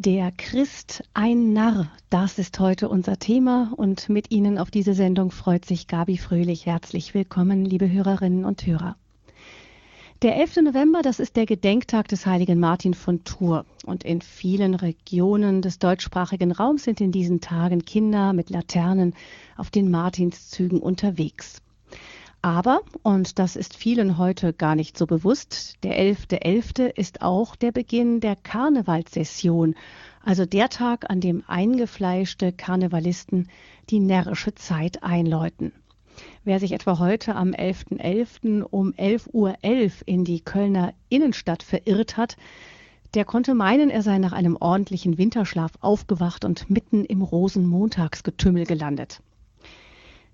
Der Christ ein Narr, das ist heute unser Thema und mit Ihnen auf diese Sendung freut sich Gabi Fröhlich. Herzlich willkommen, liebe Hörerinnen und Hörer. Der 11. November, das ist der Gedenktag des heiligen Martin von Tours. Und in vielen Regionen des deutschsprachigen Raums sind in diesen Tagen Kinder mit Laternen auf den Martinszügen unterwegs. Aber, und das ist vielen heute gar nicht so bewusst, der 11.11. .11. ist auch der Beginn der Karnevalssession, also der Tag, an dem eingefleischte Karnevalisten die närrische Zeit einläuten. Wer sich etwa heute am 11.11. .11. um 11.11 Uhr .11 in die Kölner Innenstadt verirrt hat, der konnte meinen, er sei nach einem ordentlichen Winterschlaf aufgewacht und mitten im Rosenmontagsgetümmel gelandet.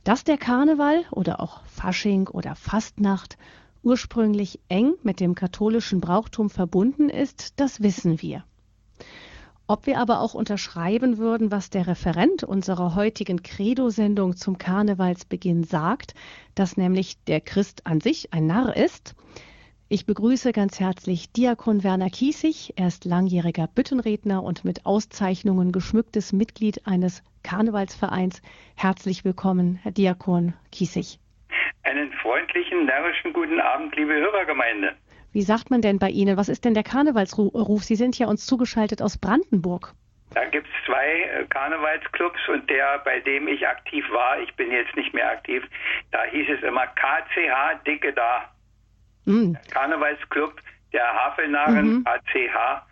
Dass der Karneval oder auch Fasching oder Fastnacht ursprünglich eng mit dem katholischen Brauchtum verbunden ist, das wissen wir. Ob wir aber auch unterschreiben würden, was der Referent unserer heutigen Credo-Sendung zum Karnevalsbeginn sagt, dass nämlich der Christ an sich ein Narr ist, ich begrüße ganz herzlich Diakon Werner Kiesig. Er ist langjähriger Büttenredner und mit Auszeichnungen geschmücktes Mitglied eines Karnevalsvereins. Herzlich willkommen, Herr Diakon Kiesig. Einen freundlichen, närrischen guten Abend, liebe Hörergemeinde. Wie sagt man denn bei Ihnen? Was ist denn der Karnevalsruf? Sie sind ja uns zugeschaltet aus Brandenburg. Da gibt es zwei äh, Karnevalsclubs und der, bei dem ich aktiv war, ich bin jetzt nicht mehr aktiv, da hieß es immer KCH Dicke da. Mhm. Karnevalsclub der Havelnarren, mhm. KCH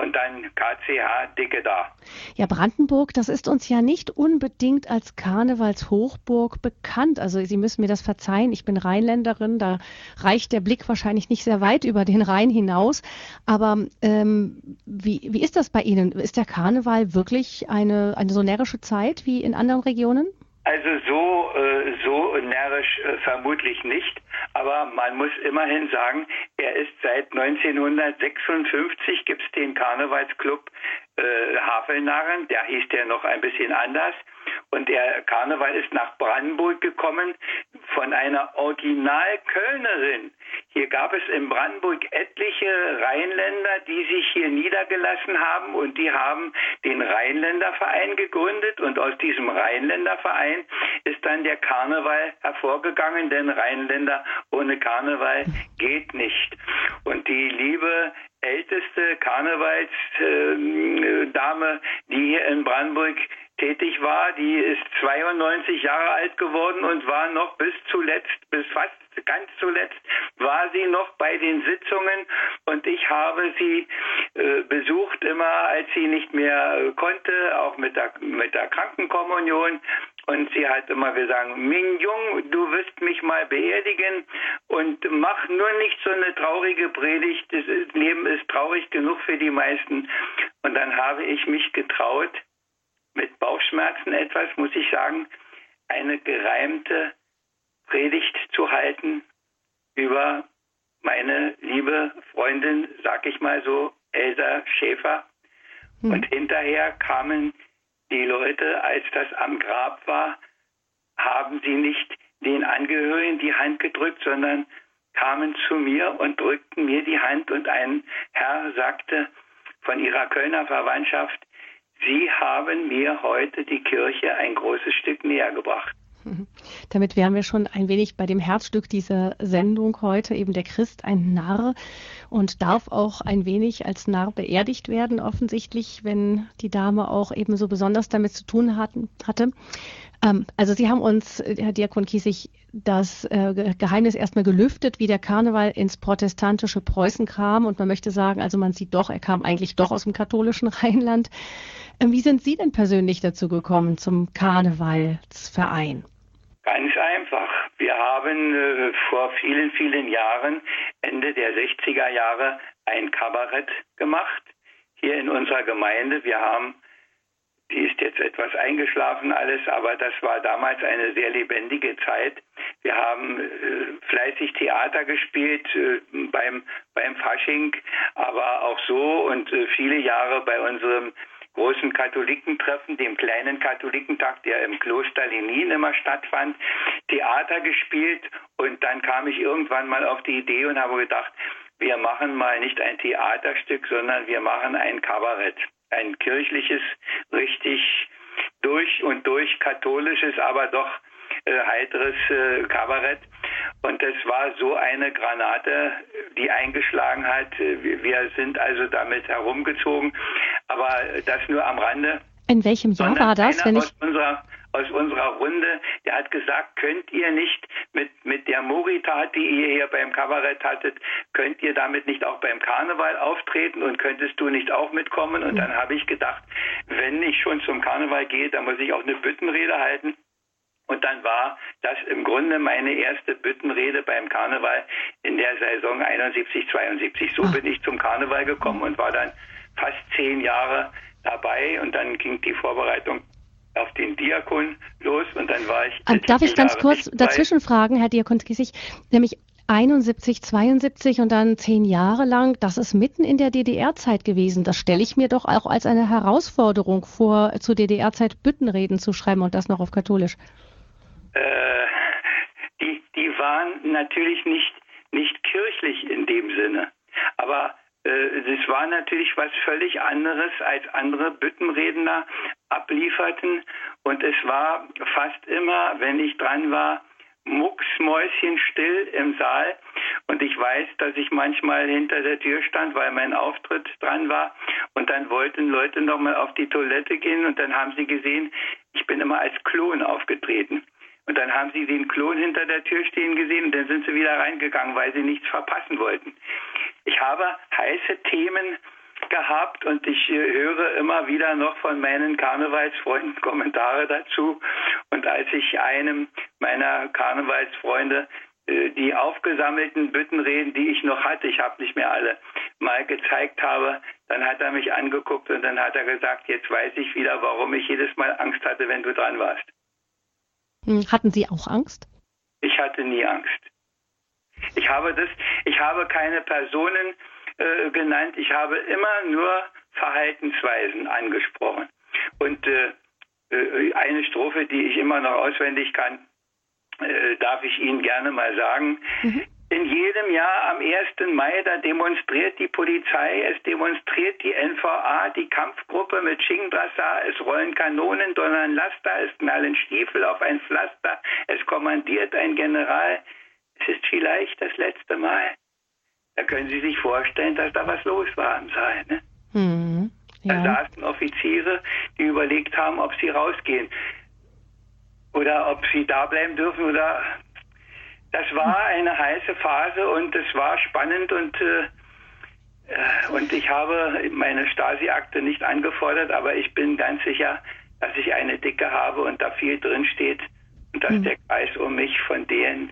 und dann KCH Dicke da. Ja, Brandenburg, das ist uns ja nicht unbedingt als Karnevalshochburg bekannt. Also Sie müssen mir das verzeihen, ich bin Rheinländerin, da reicht der Blick wahrscheinlich nicht sehr weit über den Rhein hinaus. Aber ähm, wie, wie ist das bei Ihnen? Ist der Karneval wirklich eine, eine so närrische Zeit wie in anderen Regionen? Also so, äh, so närrisch äh, vermutlich nicht, aber man muss immerhin sagen, er ist seit 1956 gibt es den Karnevalsclub äh, Havelnarren, der hieß der noch ein bisschen anders. Und der Karneval ist nach Brandenburg gekommen von einer Original-Kölnerin. Hier gab es in Brandenburg etliche Rheinländer, die sich hier niedergelassen haben und die haben den Rheinländerverein gegründet und aus diesem Rheinländerverein ist dann der Karneval hervorgegangen, denn Rheinländer ohne Karneval geht nicht. Und die liebe älteste Karnevalsdame, die hier in Brandenburg tätig war, die ist 92 Jahre alt geworden und war noch bis zuletzt, bis fast ganz zuletzt, war sie noch bei den Sitzungen und ich habe sie äh, besucht immer, als sie nicht mehr äh, konnte, auch mit der, mit der Krankenkommunion. Und sie hat immer gesagt, Min Jung, du wirst mich mal beerdigen und mach nur nicht so eine traurige Predigt. Das Leben ist traurig genug für die meisten. Und dann habe ich mich getraut, mit Bauchschmerzen etwas, muss ich sagen, eine gereimte Predigt zu halten über meine liebe Freundin, sag ich mal so, Elsa Schäfer. Hm. Und hinterher kamen die Leute, als das am Grab war, haben sie nicht den Angehörigen die Hand gedrückt, sondern kamen zu mir und drückten mir die Hand und ein Herr sagte von ihrer Kölner Verwandtschaft, Sie haben mir heute die Kirche ein großes Stück näher gebracht. Damit wären wir schon ein wenig bei dem Herzstück dieser Sendung heute, eben der Christ, ein Narr und darf auch ein wenig als Narr beerdigt werden, offensichtlich, wenn die Dame auch eben so besonders damit zu tun hatten, hatte. Ähm, also Sie haben uns, Herr Diakon Kiesig, das äh, Geheimnis erstmal gelüftet, wie der Karneval ins protestantische Preußen kam. Und man möchte sagen, also man sieht doch, er kam eigentlich doch aus dem katholischen Rheinland. Ähm, wie sind Sie denn persönlich dazu gekommen zum Karnevalsverein? Ganz einfach. Wir haben äh, vor vielen, vielen Jahren, Ende der 60er Jahre, ein Kabarett gemacht hier in unserer Gemeinde. Wir haben, die ist jetzt etwas eingeschlafen alles, aber das war damals eine sehr lebendige Zeit. Wir haben äh, fleißig Theater gespielt äh, beim, beim Fasching, aber auch so und äh, viele Jahre bei unserem großen Katholikentreffen, dem kleinen Katholikentag, der im Kloster Lenin immer stattfand, Theater gespielt und dann kam ich irgendwann mal auf die Idee und habe gedacht, wir machen mal nicht ein Theaterstück, sondern wir machen ein Kabarett. ein kirchliches, richtig durch und durch katholisches, aber doch äh, heiteres äh, Kabarett. Und es war so eine Granate, die eingeschlagen hat. Wir sind also damit herumgezogen, aber das nur am Rande. In welchem Jahr war das? Wenn ich aus unserer aus unserer Runde, der hat gesagt, könnt ihr nicht mit, mit der Moritat, die ihr hier beim Kabarett hattet, könnt ihr damit nicht auch beim Karneval auftreten und könntest du nicht auch mitkommen? Und dann habe ich gedacht, wenn ich schon zum Karneval gehe, dann muss ich auch eine Büttenrede halten. Und dann war das im Grunde meine erste Büttenrede beim Karneval in der Saison 71, 72. So bin ich zum Karneval gekommen und war dann fast zehn Jahre dabei und dann ging die Vorbereitung auf den Diakon los und dann war ich. Ah, darf ich ganz Jahre kurz dazwischen fragen, Herr Diakon Kissig, nämlich 71, 72 und dann zehn Jahre lang, das ist mitten in der DDR-Zeit gewesen. Das stelle ich mir doch auch als eine Herausforderung vor, zur DDR-Zeit Büttenreden zu schreiben und das noch auf Katholisch. Äh, die, die waren natürlich nicht, nicht kirchlich in dem Sinne. Aber äh, das war natürlich was völlig anderes, als andere Büttenredner ablieferten. Und es war fast immer, wenn ich dran war, mucksmäuschenstill im Saal. Und ich weiß, dass ich manchmal hinter der Tür stand, weil mein Auftritt dran war. Und dann wollten Leute nochmal auf die Toilette gehen und dann haben sie gesehen, ich bin immer als Klon aufgetreten. Und dann haben sie den Klon hinter der Tür stehen gesehen und dann sind sie wieder reingegangen, weil sie nichts verpassen wollten. Ich habe heiße Themen gehabt und ich äh, höre immer wieder noch von meinen Karnevalsfreunden Kommentare dazu. Und als ich einem meiner Karnevalsfreunde äh, die aufgesammelten Büttenreden, die ich noch hatte, ich habe nicht mehr alle, mal gezeigt habe, dann hat er mich angeguckt und dann hat er gesagt, jetzt weiß ich wieder, warum ich jedes Mal Angst hatte, wenn du dran warst. Hm, hatten Sie auch Angst? Ich hatte nie Angst. Ich habe das, ich habe keine Personen äh, genannt, ich habe immer nur Verhaltensweisen angesprochen. Und äh, äh, eine Strophe, die ich immer noch auswendig kann, äh, darf ich Ihnen gerne mal sagen. Mhm. In jedem Jahr am 1. Mai, da demonstriert die Polizei, es demonstriert die NVA, die Kampfgruppe mit Schingdrassar, es rollen Kanonen, donnern Laster, es knallen Stiefel auf ein Pflaster, es kommandiert ein General. Es ist vielleicht das letzte Mal. Da können Sie sich vorstellen, dass da was los war im Saal. Ne? Mhm, ja. Da saßen Offiziere, die überlegt haben, ob sie rausgehen oder ob sie da bleiben dürfen oder das war eine heiße Phase und es war spannend und äh, äh, und ich habe meine Stasi-Akte nicht angefordert, aber ich bin ganz sicher, dass ich eine dicke habe und da viel drin steht und dass mhm. der Kreis um mich von denen,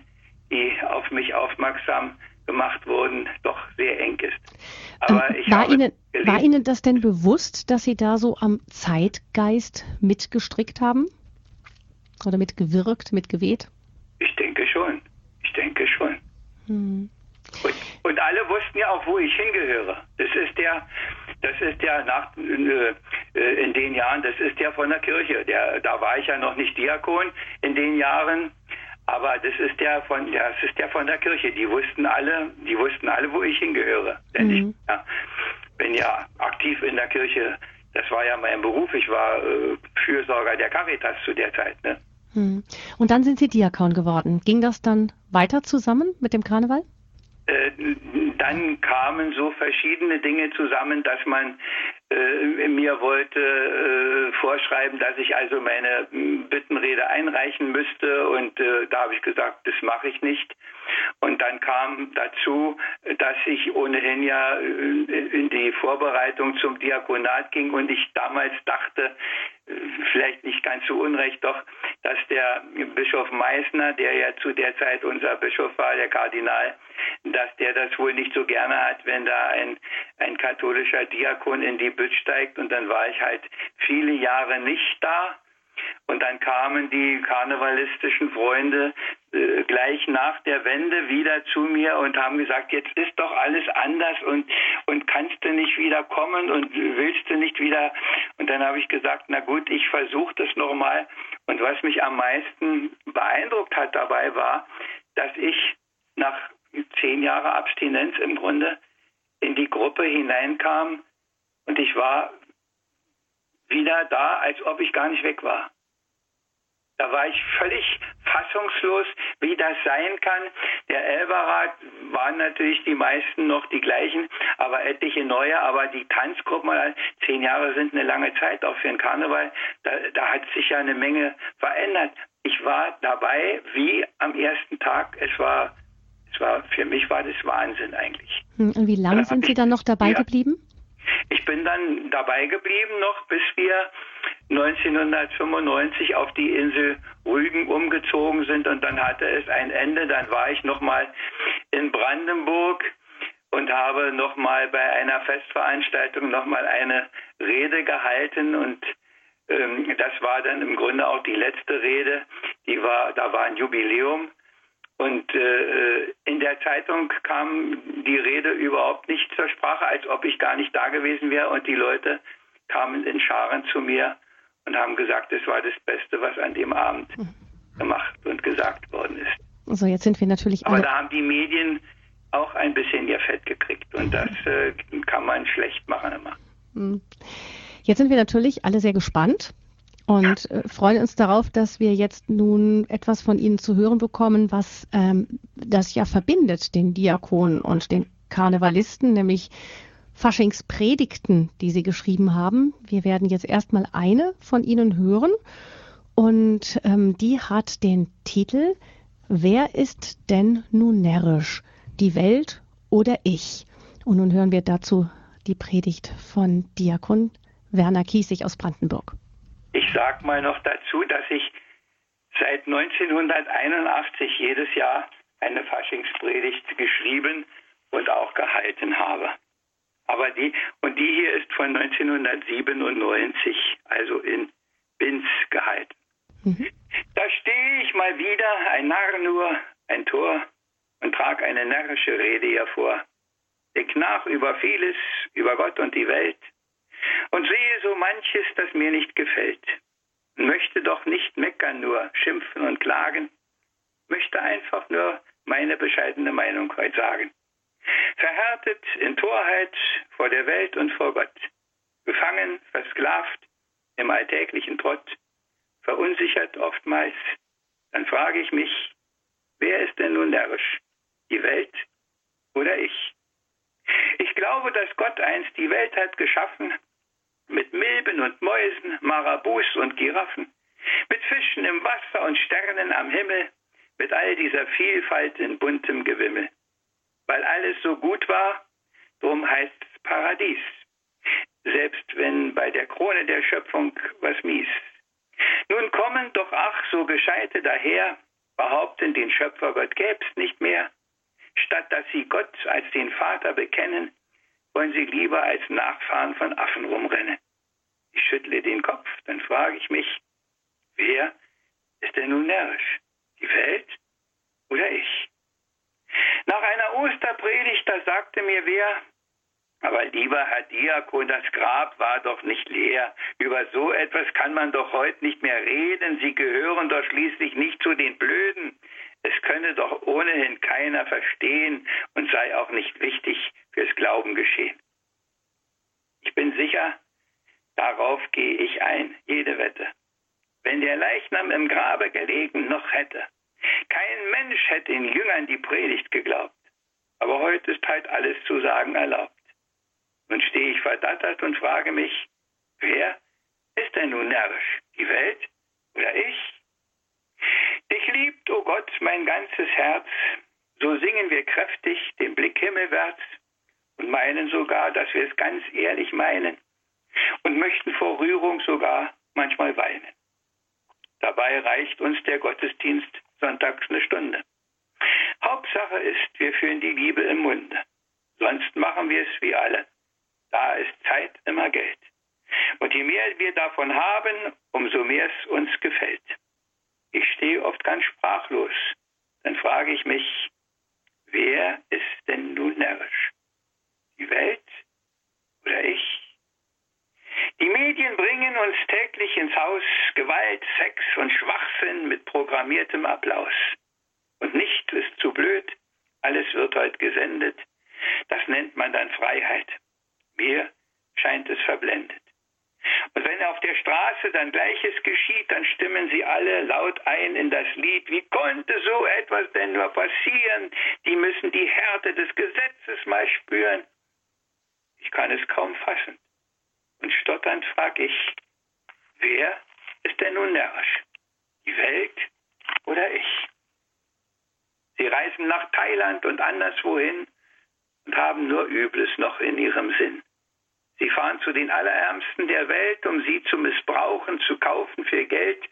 die auf mich aufmerksam gemacht wurden, doch sehr eng ist. Aber ähm, war, Ihnen, war Ihnen das denn bewusst, dass Sie da so am Zeitgeist mitgestrickt haben? Oder mitgewirkt, mitgeweht? Ich denke schon. Ich denke schon. Hm. Und, und, alle wussten ja auch, wo ich hingehöre. Das ist der, das ist der nach äh, in den Jahren, das ist der von der Kirche. Der, da war ich ja noch nicht Diakon in den Jahren, aber das ist der von, das ist der von der Kirche. Die wussten alle, die wussten alle, wo ich hingehöre. Denn mhm. ich ja, bin ja aktiv in der Kirche. Das war ja mein Beruf. Ich war äh, Fürsorger der Caritas zu der Zeit. Ne? Hm. Und dann sind Sie Diakon geworden. Ging das dann weiter zusammen mit dem Karneval? Äh, dann kamen so verschiedene Dinge zusammen, dass man äh, mir wollte äh, vorschreiben, dass ich also meine Bittenrede einreichen müsste und äh, da habe ich gesagt, das mache ich nicht. Und dann kam dazu, dass ich ohnehin ja äh, in die Vorbereitung zum Diakonat ging und ich damals dachte, vielleicht nicht ganz so unrecht, doch, dass der Bischof Meissner, der ja zu der Zeit unser Bischof war, der Kardinal, dass der das wohl nicht so gerne hat, wenn da ein, ein katholischer Diakon in die Bütt steigt. Und dann war ich halt viele Jahre nicht da. Und dann kamen die karnevalistischen Freunde äh, gleich nach der Wende wieder zu mir und haben gesagt, jetzt ist doch alles anders und, und kannst du nicht wieder kommen und willst du nicht wieder. Und dann habe ich gesagt, na gut, ich versuche das nochmal. Und was mich am meisten beeindruckt hat dabei war, dass ich nach zehn Jahren Abstinenz im Grunde in die Gruppe hineinkam und ich war wieder da, als ob ich gar nicht weg war. Da war ich völlig fassungslos, wie das sein kann. Der Elberrat waren natürlich die meisten noch die gleichen, aber etliche neue. Aber die Tanzgruppen, zehn Jahre sind eine lange Zeit, auch für den Karneval, da, da hat sich ja eine Menge verändert. Ich war dabei wie am ersten Tag. Es war, es war für mich war das Wahnsinn eigentlich. Hm, und wie lange sind Sie dann noch dabei ja, geblieben? Ich bin dann dabei geblieben noch, bis wir 1995 auf die Insel Rügen umgezogen sind und dann hatte es ein Ende. Dann war ich nochmal in Brandenburg und habe nochmal bei einer Festveranstaltung nochmal eine Rede gehalten und ähm, das war dann im Grunde auch die letzte Rede. Die war, da war ein Jubiläum und äh, in der Zeitung kam die Rede überhaupt nicht zur Sprache, als ob ich gar nicht da gewesen wäre und die Leute kamen in Scharen zu mir und haben gesagt, es war das Beste, was an dem Abend gemacht und gesagt worden ist. Also jetzt sind wir natürlich Aber da haben die Medien auch ein bisschen ihr Fett gekriegt und das äh, kann man schlecht machen immer. Hm. Jetzt sind wir natürlich alle sehr gespannt und. Äh, freuen uns darauf, dass wir jetzt nun etwas von Ihnen zu hören bekommen, was ähm, das ja verbindet, den Diakon und den Karnevalisten, nämlich Faschingspredigten, die Sie geschrieben haben. Wir werden jetzt erstmal eine von Ihnen hören und ähm, die hat den Titel Wer ist denn nun närrisch? Die Welt oder ich? Und nun hören wir dazu die Predigt von Diakon Werner Kiesig aus Brandenburg. Ich sage mal noch dazu, dass ich seit 1981 jedes Jahr eine Faschingspredigt geschrieben und auch gehalten habe. Aber die, und die hier ist von 1997, also in Binz gehalten. Mhm. Da stehe ich mal wieder, ein Narr nur, ein Tor, und trag eine närrische Rede hervor. Denk nach über vieles, über Gott und die Welt, und sehe so manches, das mir nicht gefällt. Möchte doch nicht meckern, nur schimpfen und klagen, möchte einfach nur meine bescheidene Meinung heute sagen verhärtet in Torheit vor der Welt und vor Gott, gefangen, versklavt im alltäglichen Trott, verunsichert oftmals, dann frage ich mich, wer ist denn nun närrisch, die Welt oder ich? Ich glaube, dass Gott einst die Welt hat geschaffen, mit Milben und Mäusen, Marabus und Giraffen, mit Fischen im Wasser und Sternen am Himmel, mit all dieser Vielfalt in buntem Gewimmel weil alles so gut war, drum heißt es Paradies. Selbst wenn bei der Krone der Schöpfung was mies. Nun kommen doch ach so Gescheite daher, behaupten, den Schöpfer Gott gäb's nicht mehr. Statt dass sie Gott als den Vater bekennen, wollen sie lieber als Nachfahren von Affen rumrennen. Ich schüttle den Kopf, dann frage ich mich, wer ist denn nun närrisch? Die Welt oder ich? Nach einer Osterpredigt, da sagte mir wer, aber lieber Herr Diakon, das Grab war doch nicht leer. Über so etwas kann man doch heute nicht mehr reden. Sie gehören doch schließlich nicht zu den Blöden. Es könne doch ohnehin keiner verstehen und sei auch nicht wichtig fürs Glauben geschehen. Ich bin sicher, darauf gehe ich ein, jede Wette. Wenn der Leichnam im Grabe gelegen noch hätte, kein Mensch hätte den Jüngern die Predigt geglaubt. Aber heute ist halt alles zu sagen erlaubt. Nun stehe ich verdattert und frage mich, wer ist denn nun närrisch? Die Welt oder ich? Dich liebt, o oh Gott, mein ganzes Herz, so singen wir kräftig den Blick himmelwärts und meinen sogar, dass wir es ganz ehrlich meinen und möchten vor Rührung sogar manchmal weinen. Dabei reicht uns der Gottesdienst sonntags eine Stunde. Hauptsache ist, wir führen die Liebe im Munde. Sonst machen wir es wie alle. Da ist Zeit immer Geld. Und je mehr wir davon haben, umso mehr es uns gefällt. Ich stehe oft ganz sprachlos. Dann frage ich mich, wer ist denn nun närrisch? Die Welt oder ich? Die Medien bringen uns täglich ins Haus Gewalt, Sex und Schwachsinn mit programmiertem Applaus. Und nicht ist zu blöd, alles wird heute gesendet. Das nennt man dann Freiheit. Mir scheint es verblendet. Und wenn auf der Straße dann Gleiches geschieht, dann stimmen sie alle laut ein in das Lied. Wie konnte so etwas denn nur passieren? Die müssen die Härte des Gesetzes mal spüren. Ich kann es kaum fassen. Und stotternd frage ich, wer ist denn nun närrisch? Die Welt oder ich? Sie reisen nach Thailand und anderswohin und haben nur Übles noch in ihrem Sinn. Sie fahren zu den Allerärmsten der Welt, um sie zu missbrauchen, zu kaufen für Geld.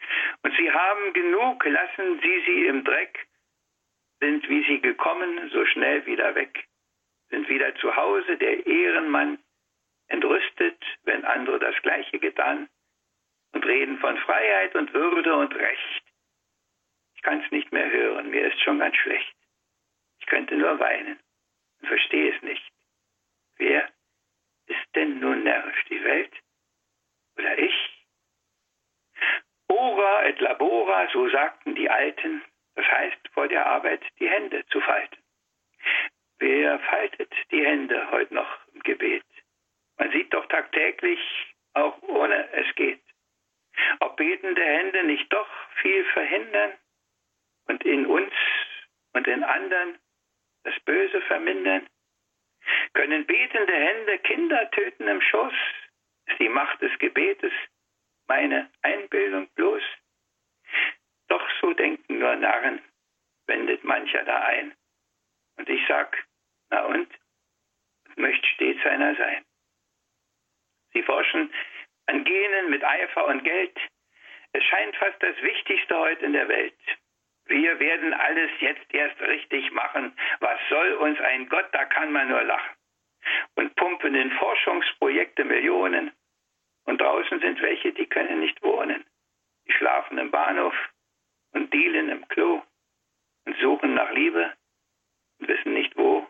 Und sie haben genug, lassen Sie sie im Dreck, sind wie sie gekommen, so schnell wieder weg, sind wieder zu Hause, der Ehrenmann, entrüstet, wenn andere das Gleiche getan, und reden von Freiheit und Würde und Recht. Ich kann es nicht mehr hören, mir ist schon ganz schlecht. Ich könnte nur weinen und verstehe es nicht. Wer ist denn nun närrisch, die Welt oder ich? Ora et labora, so sagten die Alten, das heißt vor der Arbeit die Hände zu falten. Wer faltet die Hände heute noch im Gebet? Man sieht doch tagtäglich, auch ohne es geht, ob betende Hände nicht doch viel verhindern und in uns und in anderen das Böse vermindern. Können betende Hände Kinder töten im Schoß? Ist die Macht des Gebetes meine Einbildung bloß? Doch so denken nur Narren, wendet mancher da ein. Und ich sag, na und? Möchte stets einer sein. Sie forschen an Genen mit Eifer und Geld. Es scheint fast das Wichtigste heute in der Welt. Wir werden alles jetzt erst richtig machen. Was soll uns ein Gott, da kann man nur lachen. Und pumpen in Forschungsprojekte Millionen. Und draußen sind welche, die können nicht wohnen. Die schlafen im Bahnhof und dealen im Klo und suchen nach Liebe und wissen nicht wo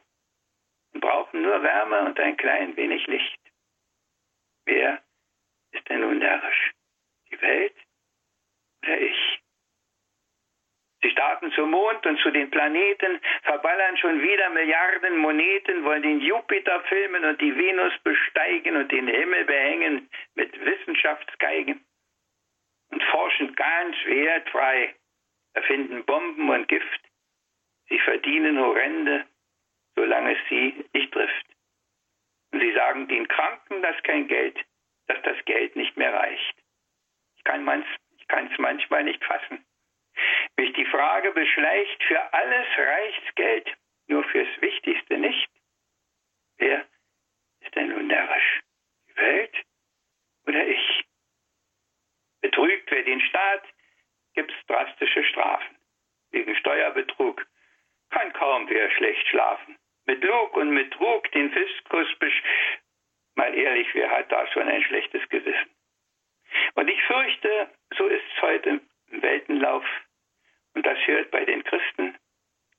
und brauchen nur Wärme und ein klein wenig Licht. Wer ist denn nun närrisch? Die Welt oder ich? Sie starten zum Mond und zu den Planeten, verballern schon wieder Milliarden Moneten, wollen den Jupiter filmen und die Venus besteigen und den Himmel behängen mit Wissenschaftsgeigen und forschen ganz wertfrei, erfinden Bomben und Gift. Sie verdienen horrende, solange es sie nicht trifft. Und sie sagen den Kranken, dass kein Geld, dass das Geld nicht mehr reicht. Ich kann es manchmal nicht fassen. Mich die Frage beschleicht, für alles reicht's Geld, nur fürs Wichtigste nicht. Wer ist denn nun närrisch? Die Welt oder ich? Betrügt wer den Staat, gibt's drastische Strafen. Wegen Steuerbetrug kann kaum wer schlecht schlafen. Mit Lug und mit Trug den Fiskus besch... Mal ehrlich, wer hat da schon ein schlechtes Gewissen? Und ich fürchte, so ist's heute im Weltenlauf und das hört bei den Christen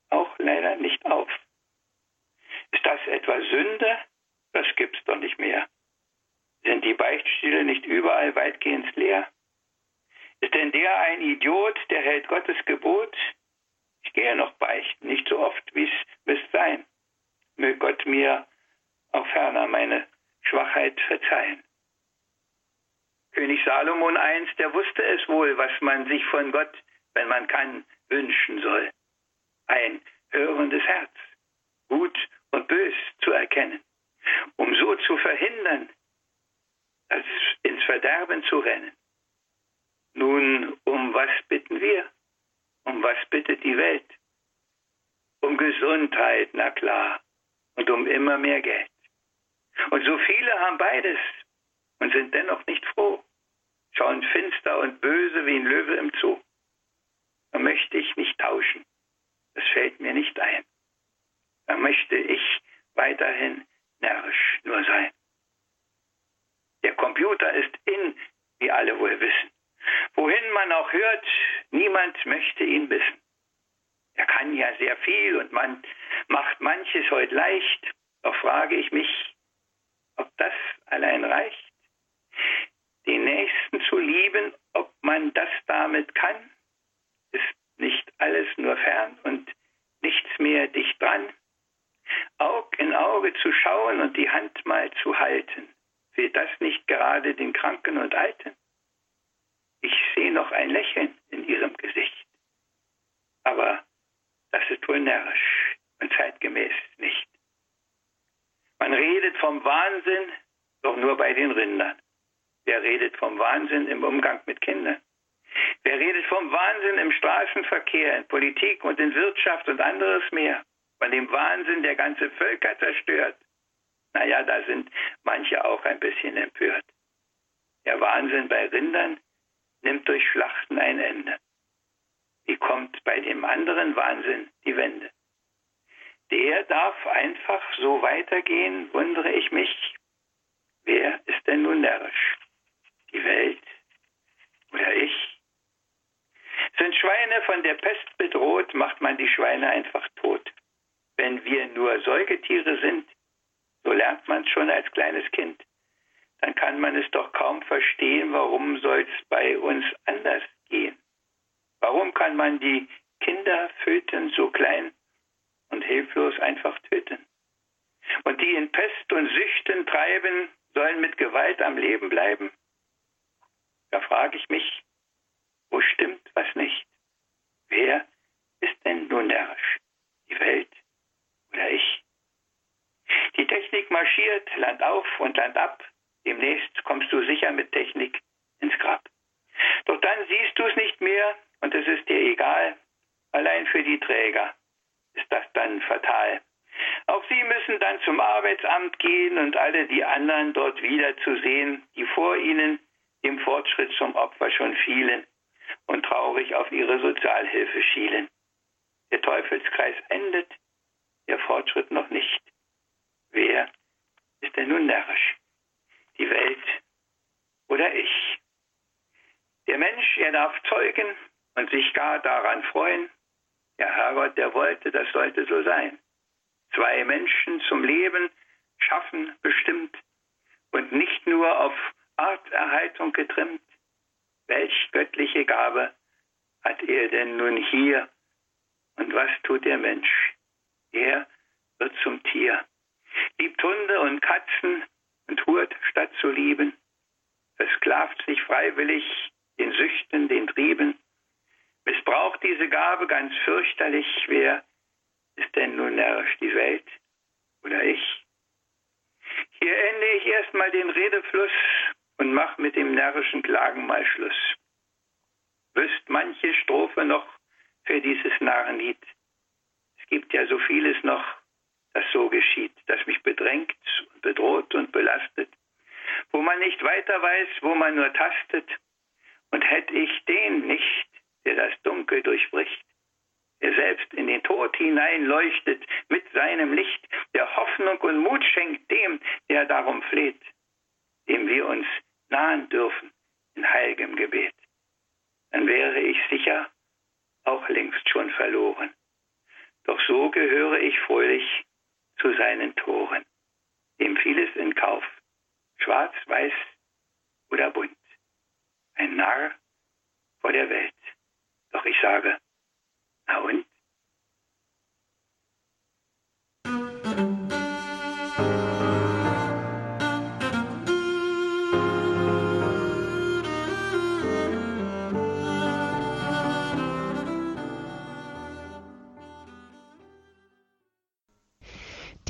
auch leider nicht auf. Ist das etwa Sünde? Das gibt's doch nicht mehr. Sind die Beichtstühle nicht überall weitgehend leer? Ist denn der ein Idiot, der hält Gottes Gebot? Ich gehe noch beichten, nicht so oft, wie es müsste sein. Möge Gott mir auch ferner meine Schwachheit verzeihen. König Salomon einst, der wusste es wohl, was man sich von Gott wenn man kann, wünschen soll. Ein hörendes Herz, gut und bös zu erkennen, um so zu verhindern, als ins Verderben zu rennen. Nun, um was bitten wir? Um was bittet die Welt? Um Gesundheit, na klar, und um immer mehr Geld. Und so viele haben beides und sind dennoch nicht froh, schauen finster und böse wie ein Löwe im Zoo möchte ich nicht tauschen. Das fällt mir nicht ein. Da möchte ich weiterhin närrisch nur sein. Der Computer ist in, wie alle wohl wissen. Wohin man auch hört, niemand möchte ihn wissen. Er kann ja sehr viel und man macht manches heute leicht. Doch frage ich mich, ob das allein reicht. Den Nächsten zu lieben, ob man das damit kann, ist nicht alles nur fern und nichts mehr dicht dran. Aug in Auge zu schauen und die Hand mal zu halten. Fehlt das nicht gerade den Kranken und Alten? Ich sehe noch ein Lächeln in ihrem Gesicht. Aber das ist wohl närrisch und zeitgemäß nicht. Man redet vom Wahnsinn, doch nur bei den Rindern. Wer redet vom Wahnsinn im Umgang mit Kindern? Wer redet vom Wahnsinn im Straßenverkehr, in Politik und in Wirtschaft und anderes mehr? Von dem Wahnsinn, der ganze Völker zerstört? Naja, da sind manche auch ein bisschen empört. Der Wahnsinn bei Rindern nimmt durch Schlachten ein Ende. Wie kommt bei dem anderen Wahnsinn die Wende? Der darf einfach so weitergehen, wundere ich mich. Wer ist denn nun närrisch? Die Welt oder ich? Sind Schweine von der Pest bedroht, macht man die Schweine einfach tot. Wenn wir nur Säugetiere sind, so lernt man es schon als kleines Kind, dann kann man es doch kaum verstehen, warum soll es bei uns anders gehen. Warum kann man die Kinder föten so klein und hilflos einfach töten? Und die in Pest und Süchten treiben, sollen mit Gewalt am Leben bleiben? Da frage ich mich, wo stimmt was nicht? Wer ist denn nun närrisch? Die Welt oder ich? Die Technik marschiert Land auf und Land ab. Demnächst kommst du sicher mit Technik ins Grab. Doch dann siehst du es nicht mehr und es ist dir egal. Allein für die Träger ist das dann fatal. Auch sie müssen dann zum Arbeitsamt gehen und alle die anderen dort wiederzusehen, die vor ihnen dem Fortschritt zum Opfer schon fielen und traurig auf ihre Sozialhilfe schielen. Der Teufelskreis endet, der Fortschritt noch nicht. Wer ist denn nun närrisch? Die Welt oder ich? Der Mensch, er darf zeugen und sich gar daran freuen. Der Herrgott, der wollte, das sollte so sein. Zwei Menschen zum Leben schaffen bestimmt und nicht nur auf Arterhaltung getrimmt. Welch göttliche Gabe hat er denn nun hier? Und was tut der Mensch? Er wird zum Tier liebt Hunde und Katzen und hurt, statt zu lieben, versklavt sich freiwillig den Süchten, den Trieben, missbraucht diese Gabe ganz fürchterlich. Wer ist denn nun närrisch, die Welt oder ich? Hier ende ich erstmal den Redefluss und mach mit dem närrischen Klagen mal Schluss. Wüsst manche Strophe noch für dieses Narrenlied. Es gibt ja so vieles noch, das so geschieht, das mich bedrängt und bedroht und belastet, wo man nicht weiter weiß, wo man nur tastet, und hätte ich den nicht, der das Dunkel durchbricht, der selbst in den Tod hineinleuchtet mit seinem Licht, der Hoffnung und Mut schenkt dem, der darum fleht, dem wir uns nahen dürfen in heiligem Gebet, dann wäre ich sicher auch längst schon verloren. Doch so gehöre ich fröhlich zu seinen Toren. Dem vieles in Kauf, schwarz, weiß oder bunt. Ein Narr vor der Welt. Doch ich sage, na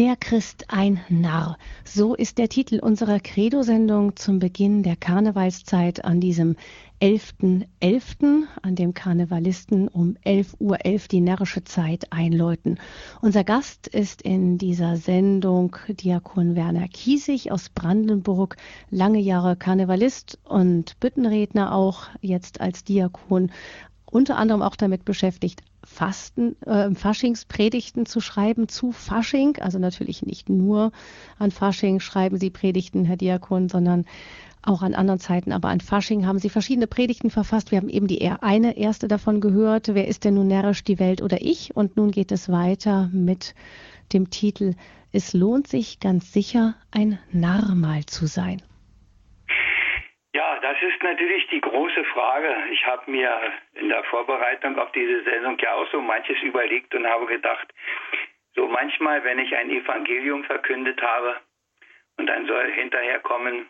Der Christ ein Narr. So ist der Titel unserer Credo-Sendung zum Beginn der Karnevalszeit an diesem 11.11., .11., an dem Karnevalisten um 11.11 Uhr .11 die närrische Zeit einläuten. Unser Gast ist in dieser Sendung Diakon Werner Kiesig aus Brandenburg, lange Jahre Karnevalist und Büttenredner auch, jetzt als Diakon unter anderem auch damit beschäftigt, Fasten, äh, Faschingspredigten zu schreiben zu Fasching. Also natürlich nicht nur an Fasching schreiben Sie Predigten, Herr Diakon, sondern auch an anderen Zeiten. Aber an Fasching haben Sie verschiedene Predigten verfasst. Wir haben eben die eine erste davon gehört. Wer ist denn nun närrisch, die Welt oder ich? Und nun geht es weiter mit dem Titel Es lohnt sich ganz sicher, ein Narr mal zu sein. Ja, das ist natürlich die große Frage. Ich habe mir in der Vorbereitung auf diese Sendung ja auch so manches überlegt und habe gedacht, so manchmal, wenn ich ein Evangelium verkündet habe Und dann soll hinterher kommen,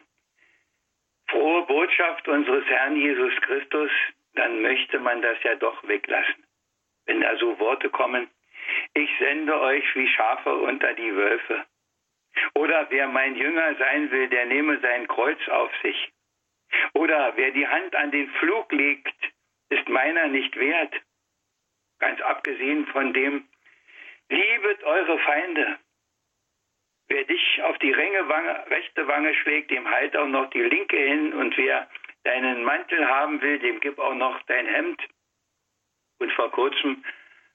frohe Botschaft unseres Herrn Jesus Christus, dann möchte man das ja doch weglassen. Wenn da so Worte kommen, ich sende euch wie Schafe unter die Wölfe. Oder wer mein Jünger sein will, der nehme sein Kreuz auf sich. Oder wer die Hand an den Flug legt, ist meiner nicht wert. Ganz abgesehen von dem, liebet eure Feinde. Wer dich auf die Wange, rechte Wange schlägt, dem halt auch noch die linke hin. Und wer deinen Mantel haben will, dem gib auch noch dein Hemd. Und vor kurzem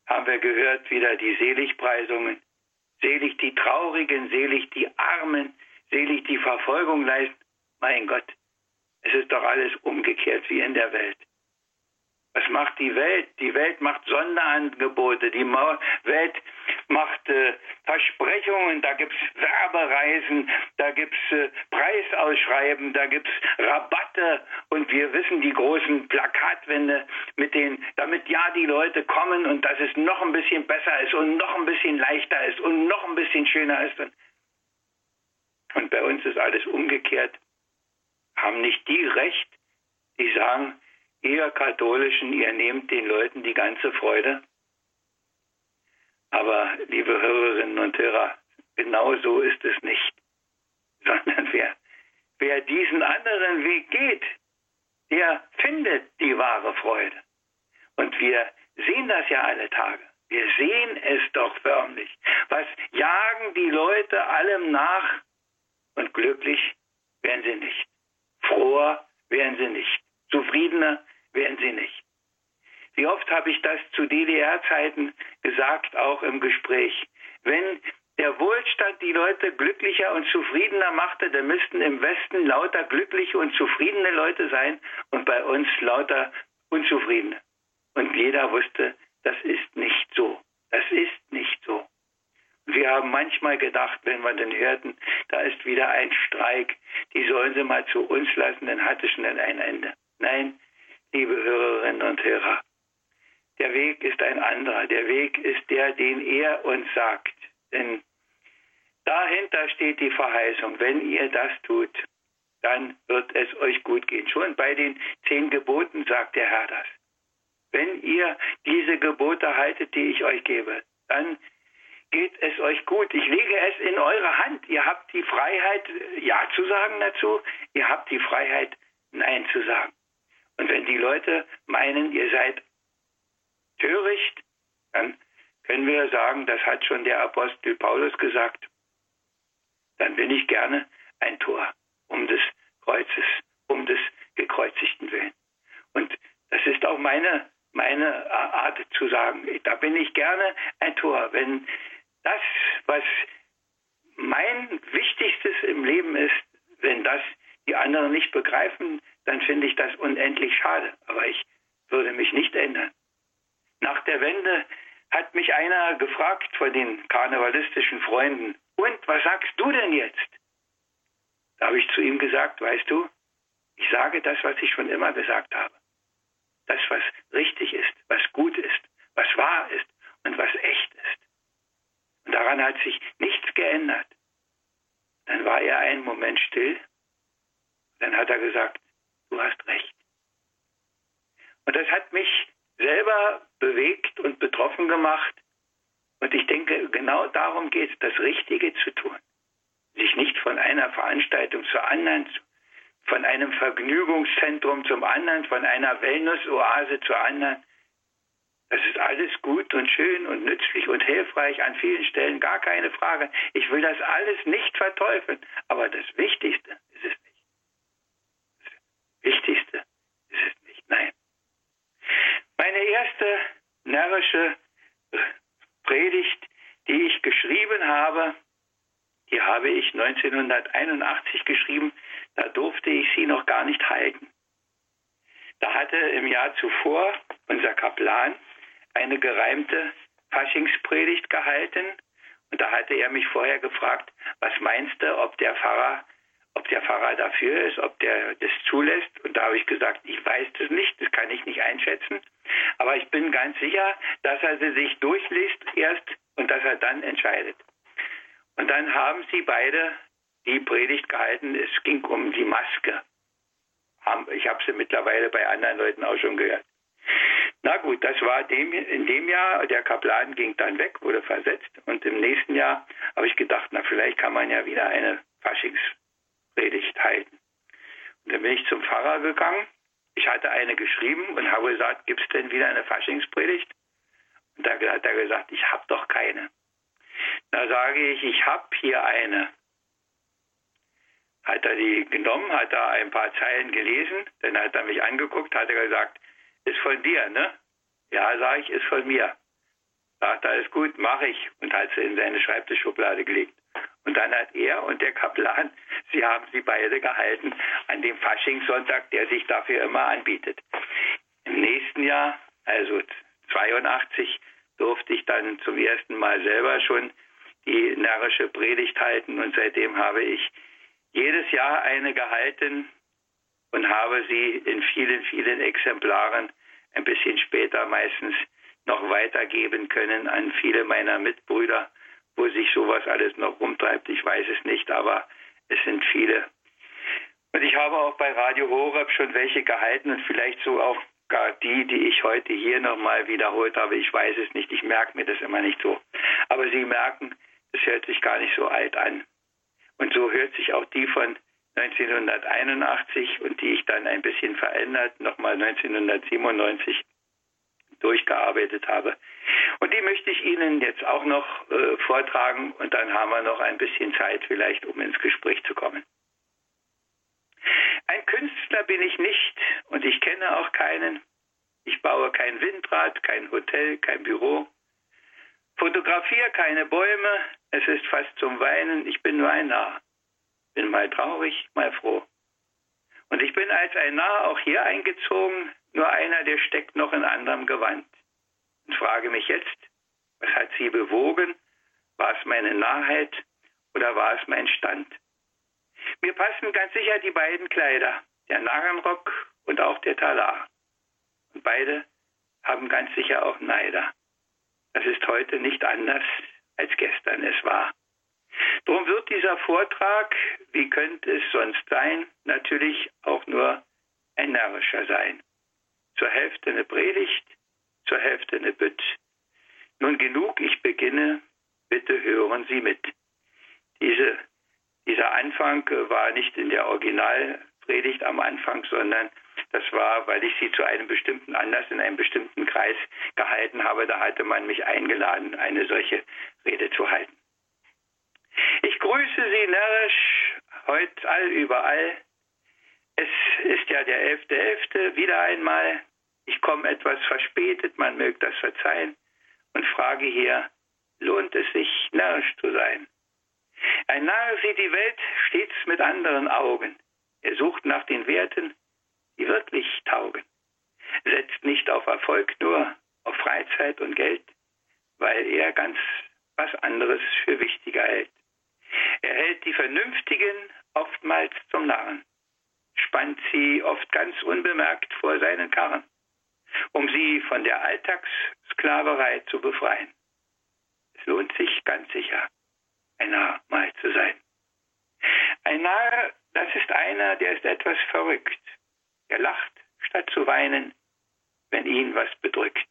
haben wir gehört wieder die Seligpreisungen. Selig die Traurigen, selig die Armen, selig die Verfolgung leisten. Mein Gott, es ist doch alles umgekehrt wie in der Welt. Was macht die Welt? Die Welt macht Sonderangebote, die Welt macht äh, Versprechungen, da gibt es Werbereisen, da gibt es äh, Preisausschreiben, da gibt es Rabatte und wir wissen die großen Plakatwände mit denen, damit ja die Leute kommen und dass es noch ein bisschen besser ist und noch ein bisschen leichter ist und noch ein bisschen schöner ist. Und, und bei uns ist alles umgekehrt. Haben nicht die Recht, die sagen, ihr Katholischen, ihr nehmt den Leuten die ganze Freude. Aber, liebe Hörerinnen und Hörer, genau so ist es nicht. Sondern wer, wer diesen anderen Weg geht, der findet die wahre Freude. Und wir sehen das ja alle Tage. Wir sehen es doch förmlich. Was jagen die Leute allem nach? Und glücklich werden sie nicht. Froher werden sie nicht. Zufriedener werden sie nicht. Wie oft habe ich das zu DDR-Zeiten gesagt, auch im Gespräch. Wenn der Wohlstand die Leute glücklicher und zufriedener machte, dann müssten im Westen lauter glückliche und zufriedene Leute sein und bei uns lauter unzufriedene. Und jeder wusste, das ist nicht so. Das ist nicht so. Wir haben manchmal gedacht, wenn wir den hörten, da ist wieder ein Streik, die sollen sie mal zu uns lassen, dann hat es schnell ein Ende. Nein, liebe Hörerinnen und Hörer. Der Weg ist ein anderer. Der Weg ist der, den er uns sagt. Denn dahinter steht die Verheißung. Wenn ihr das tut, dann wird es euch gut gehen. Schon bei den zehn Geboten sagt der Herr das. Wenn ihr diese Gebote haltet, die ich euch gebe, dann geht es euch gut. Ich lege es in eure Hand. Ihr habt die Freiheit, Ja zu sagen dazu. Ihr habt die Freiheit, Nein zu sagen. Und wenn die Leute meinen, ihr seid töricht, dann können wir sagen, das hat schon der Apostel Paulus gesagt, dann bin ich gerne ein Tor um des Kreuzes, um des gekreuzigten Willen. Und das ist auch meine, meine Art zu sagen. Da bin ich gerne ein Tor. Wenn das, was mein Wichtigstes im Leben ist, wenn das die anderen nicht begreifen, dann finde ich das unendlich schade. Aber ich würde mich nicht ändern. Nach der Wende hat mich einer gefragt von den karnevalistischen Freunden, und was sagst du denn jetzt? Da habe ich zu ihm gesagt, weißt du, ich sage das, was ich schon immer gesagt habe. Das, was richtig ist, was gut ist, was wahr ist und was echt daran hat sich nichts geändert. Dann war er einen Moment still. Dann hat er gesagt, du hast recht. Und das hat mich selber bewegt und betroffen gemacht. Und ich denke, genau darum geht es, das Richtige zu tun. Sich nicht von einer Veranstaltung zur anderen, von einem Vergnügungszentrum zum anderen, von einer Wellness-Oase zur anderen. Das ist alles gut und schön und nützlich und hilfreich an vielen Stellen, gar keine Frage. Ich will das alles nicht verteufeln, aber das Wichtigste ist es Wichtigste ist es nicht. Nein. Meine erste närrische Predigt, die ich geschrieben habe, die habe ich 1981 geschrieben. Da durfte ich sie noch gar nicht halten. Da hatte im Jahr zuvor unser Kaplan eine gereimte Faschingspredigt gehalten. Und da hatte er mich vorher gefragt, was meinst du, ob der Pfarrer ob der Pfarrer dafür ist, ob der das zulässt. Und da habe ich gesagt, ich weiß das nicht, das kann ich nicht einschätzen. Aber ich bin ganz sicher, dass er sie sich durchliest erst und dass er dann entscheidet. Und dann haben sie beide die Predigt gehalten, es ging um die Maske. Ich habe sie mittlerweile bei anderen Leuten auch schon gehört. Na gut, das war dem, in dem Jahr, der Kaplan ging dann weg, wurde versetzt und im nächsten Jahr habe ich gedacht, na vielleicht kann man ja wieder eine Faschingspredigt halten. Und dann bin ich zum Pfarrer gegangen. Ich hatte eine geschrieben und habe gesagt, gibt es denn wieder eine Faschingspredigt? Und da hat er gesagt, ich habe doch keine. Da sage ich, ich habe hier eine. Hat er die genommen, hat er ein paar Zeilen gelesen, dann hat er mich angeguckt, hat er gesagt, ist von dir, ne? Ja, sage ich, ist von mir. Sagt, alles gut, mache ich. Und hat sie in seine Schreibtischschublade gelegt. Und dann hat er und der Kaplan, sie haben sie beide gehalten an dem Faschingssonntag, der sich dafür immer anbietet. Im nächsten Jahr, also 82, durfte ich dann zum ersten Mal selber schon die närrische Predigt halten und seitdem habe ich jedes Jahr eine gehalten und habe sie in vielen, vielen Exemplaren ein bisschen später meistens noch weitergeben können an viele meiner Mitbrüder, wo sich sowas alles noch rumtreibt. Ich weiß es nicht, aber es sind viele. Und ich habe auch bei Radio Horeb schon welche gehalten und vielleicht so auch gar die, die ich heute hier nochmal wiederholt habe. Ich weiß es nicht, ich merke mir das immer nicht so. Aber Sie merken, es hört sich gar nicht so alt an. Und so hört sich auch die von 1981 und die ich dann ein bisschen verändert, nochmal 1997 durchgearbeitet habe. Und die möchte ich Ihnen jetzt auch noch äh, vortragen und dann haben wir noch ein bisschen Zeit vielleicht, um ins Gespräch zu kommen. Ein Künstler bin ich nicht und ich kenne auch keinen. Ich baue kein Windrad, kein Hotel, kein Büro. Fotografiere keine Bäume, es ist fast zum Weinen, ich bin nur ein Narr. Bin mal traurig, mal froh. Und ich bin als ein Narr auch hier eingezogen, nur einer, der steckt noch in anderem Gewand. Und frage mich jetzt, was hat sie bewogen? War es meine Narrheit oder war es mein Stand? Mir passen ganz sicher die beiden Kleider, der Narrenrock und auch der Talar. Und beide haben ganz sicher auch Neider. Das ist heute nicht anders, als gestern es war. Darum wird dieser Vortrag, wie könnte es sonst sein, natürlich auch nur ein närrischer sein. Zur Hälfte eine Predigt, zur Hälfte eine Bütt. Nun genug, ich beginne, bitte hören Sie mit. Diese, dieser Anfang war nicht in der Originalpredigt am Anfang, sondern das war, weil ich sie zu einem bestimmten Anlass in einem bestimmten Kreis gehalten habe. Da hatte man mich eingeladen, eine solche Rede zu halten. Ich grüße Sie närrisch, heute all überall. Es ist ja der 11.11. .11. wieder einmal. Ich komme etwas verspätet, man mögt das verzeihen, und frage hier, lohnt es sich, närrisch zu sein? Ein Narr sieht die Welt stets mit anderen Augen. Er sucht nach den Werten, die wirklich taugen. Setzt nicht auf Erfolg, nur auf Freizeit und Geld, weil er ganz was anderes für wichtiger hält. Er hält die Vernünftigen oftmals zum Narren, spannt sie oft ganz unbemerkt vor seinen Karren, um sie von der Alltagssklaverei zu befreien. Es lohnt sich ganz sicher, ein Narr mal zu sein. Ein Narr, das ist einer, der ist etwas verrückt. Er lacht, statt zu weinen, wenn ihn was bedrückt.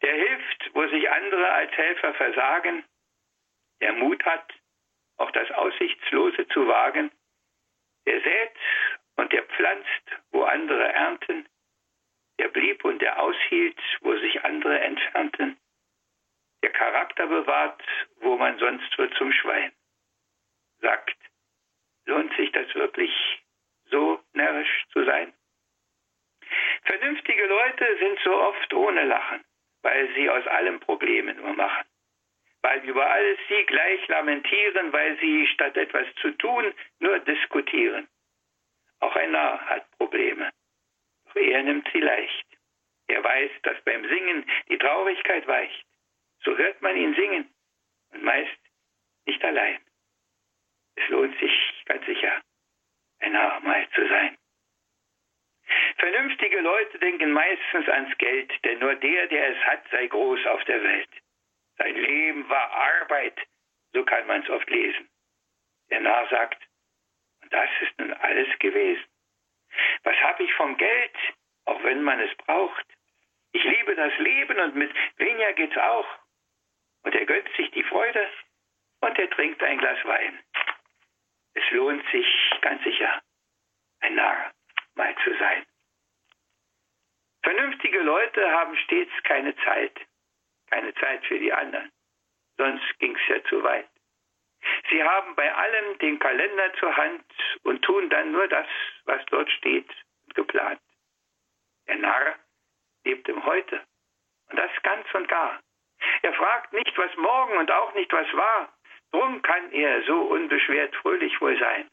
Er hilft, wo sich andere als Helfer versagen. Der Mut hat, auch das Aussichtslose zu wagen. Der sät und der pflanzt, wo andere ernten. Der blieb und der aushielt, wo sich andere entfernten. Der Charakter bewahrt, wo man sonst wird zum Schwein. Sagt, lohnt sich das wirklich, so närrisch zu sein? Vernünftige Leute sind so oft ohne Lachen, weil sie aus allem Probleme nur machen weil über alles sie gleich lamentieren, weil sie statt etwas zu tun nur diskutieren. Auch ein Narr hat Probleme, doch er nimmt sie leicht. Er weiß, dass beim Singen die Traurigkeit weicht. So hört man ihn singen und meist nicht allein. Es lohnt sich ganz sicher, ein Narr mal zu sein. Vernünftige Leute denken meistens ans Geld, denn nur der, der es hat, sei groß auf der Welt. Sein Leben war Arbeit, so kann man es oft lesen. Der Narr sagt, und das ist nun alles gewesen. Was habe ich vom Geld, auch wenn man es braucht? Ich liebe das Leben und mit weniger geht's auch. Und er gönnt sich die Freude und er trinkt ein Glas Wein. Es lohnt sich ganz sicher, ein Narr mal zu sein. Vernünftige Leute haben stets keine Zeit, keine Zeit für die anderen, sonst ging's ja zu weit. Sie haben bei allem den Kalender zur Hand und tun dann nur das, was dort steht und geplant. Der Narr lebt im Heute und das ganz und gar. Er fragt nicht, was morgen und auch nicht, was war. Drum kann er so unbeschwert fröhlich wohl sein.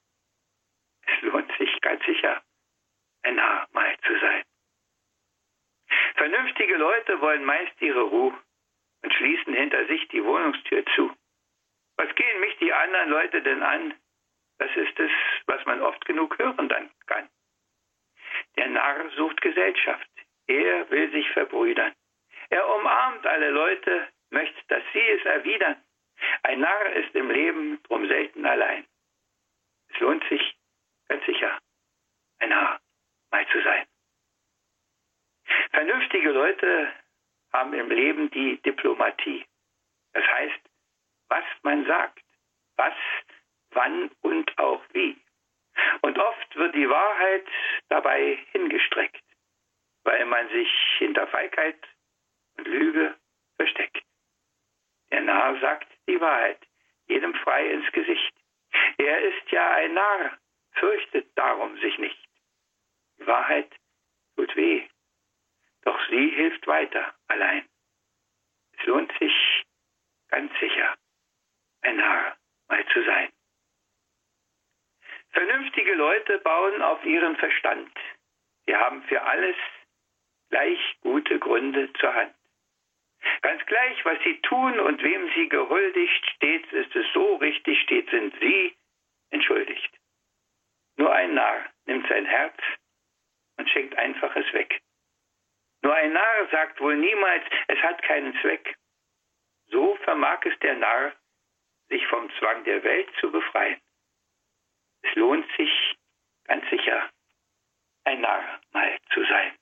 Es lohnt sich ganz sicher, ein Narr mal zu sein. Vernünftige Leute wollen meist ihre Ruhe und schließen hinter sich die Wohnungstür zu. Was gehen mich die anderen Leute denn an? Das ist es, was man oft genug hören dann kann. Der Narr sucht Gesellschaft. Er will sich verbrüdern. Er umarmt alle Leute, möchte, dass sie es erwidern. Ein Narr ist im Leben drum selten allein. Es lohnt sich ganz sicher, ein Narr mal zu sein. Vernünftige Leute haben im Leben die Diplomatie. Das heißt, was man sagt, was, wann und auch wie. Und oft wird die Wahrheit dabei hingestreckt, weil man sich hinter Feigheit und Lüge versteckt. Der Narr sagt die Wahrheit, jedem frei ins Gesicht. Er ist ja ein Narr, fürchtet darum sich nicht. Die Wahrheit tut weh, doch sie hilft weiter allein. Es lohnt sich ganz sicher, ein Narr mal zu sein. Vernünftige Leute bauen auf ihren Verstand. Sie haben für alles gleich gute Gründe zur Hand. Ganz gleich, was sie tun und wem sie gehuldigt, stets ist es so richtig, stets sind sie entschuldigt. Nur ein Narr nimmt sein Herz und schenkt einfaches weg. Nur ein Narr sagt wohl niemals, es hat keinen Zweck. So vermag es der Narr, sich vom Zwang der Welt zu befreien. Es lohnt sich ganz sicher, ein Narr mal zu sein.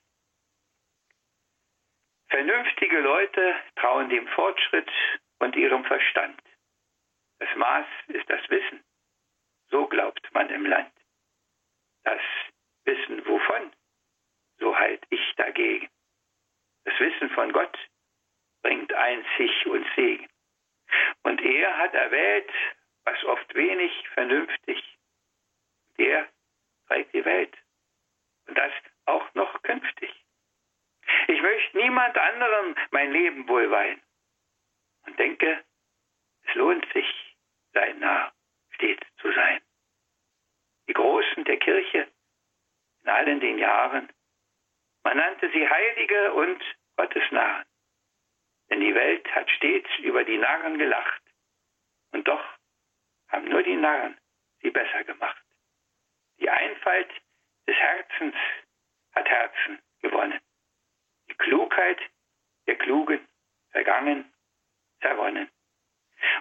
Vernünftige Leute trauen dem Fortschritt und ihrem Verstand. Das Maß ist das Wissen. So glaubt man im Land. Das Wissen wovon? So halt ich dagegen. Das Wissen von Gott bringt einzig und Segen. Und er hat erwählt, was oft wenig vernünftig. Der trägt die Welt. Und das auch noch künftig. Ich möchte niemand anderem mein Leben wohlweihen. Und denke, es lohnt sich, sein nah stets zu sein. Die Großen der Kirche in allen den Jahren, man nannte sie Heilige und Gottesnahen. Denn die Welt hat stets über die Narren gelacht. Und doch haben nur die Narren sie besser gemacht. Die Einfalt des Herzens hat Herzen gewonnen. Die Klugheit der Klugen vergangen, zerronnen.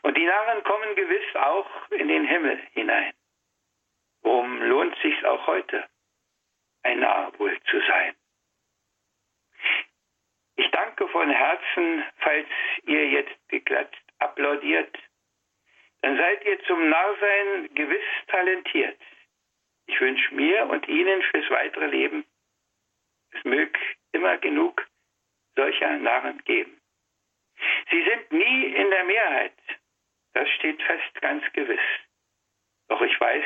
Und die Narren kommen gewiss auch in den Himmel hinein. Worum lohnt sich's auch heute, ein Narr wohl zu sein? Ich danke von Herzen, falls ihr jetzt geklatscht applaudiert. Dann seid ihr zum Narrsein gewiss talentiert. Ich wünsche mir und Ihnen fürs weitere Leben, es mög immer genug solcher Narren geben. Sie sind nie in der Mehrheit, das steht fest ganz gewiss. Doch ich weiß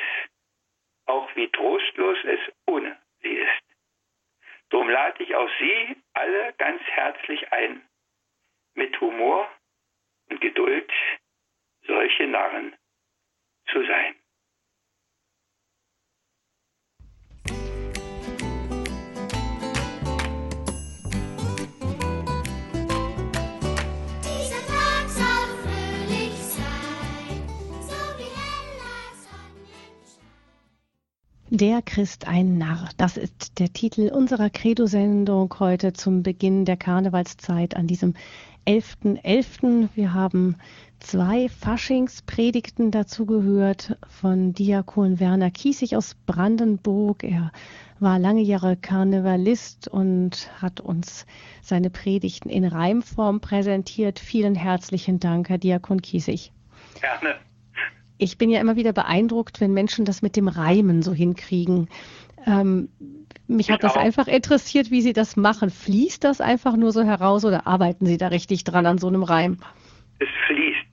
auch, wie trostlos es ohne sie ist. Drum lade ich auch Sie alle ganz herzlich ein, mit Humor und Geduld solche Narren zu sein. Der Christ ein Narr. Das ist der Titel unserer Credo-Sendung heute zum Beginn der Karnevalszeit an diesem 11.11. .11. Wir haben zwei Faschingspredigten dazu gehört von Diakon Werner Kiesig aus Brandenburg. Er war lange Jahre Karnevalist und hat uns seine Predigten in Reimform präsentiert. Vielen herzlichen Dank, Herr Diakon Kiesig. Gerne. Ich bin ja immer wieder beeindruckt, wenn Menschen das mit dem Reimen so hinkriegen. Ähm, mich ich hat das auch. einfach interessiert, wie Sie das machen. Fließt das einfach nur so heraus oder arbeiten Sie da richtig dran an so einem Reim? Es fließt.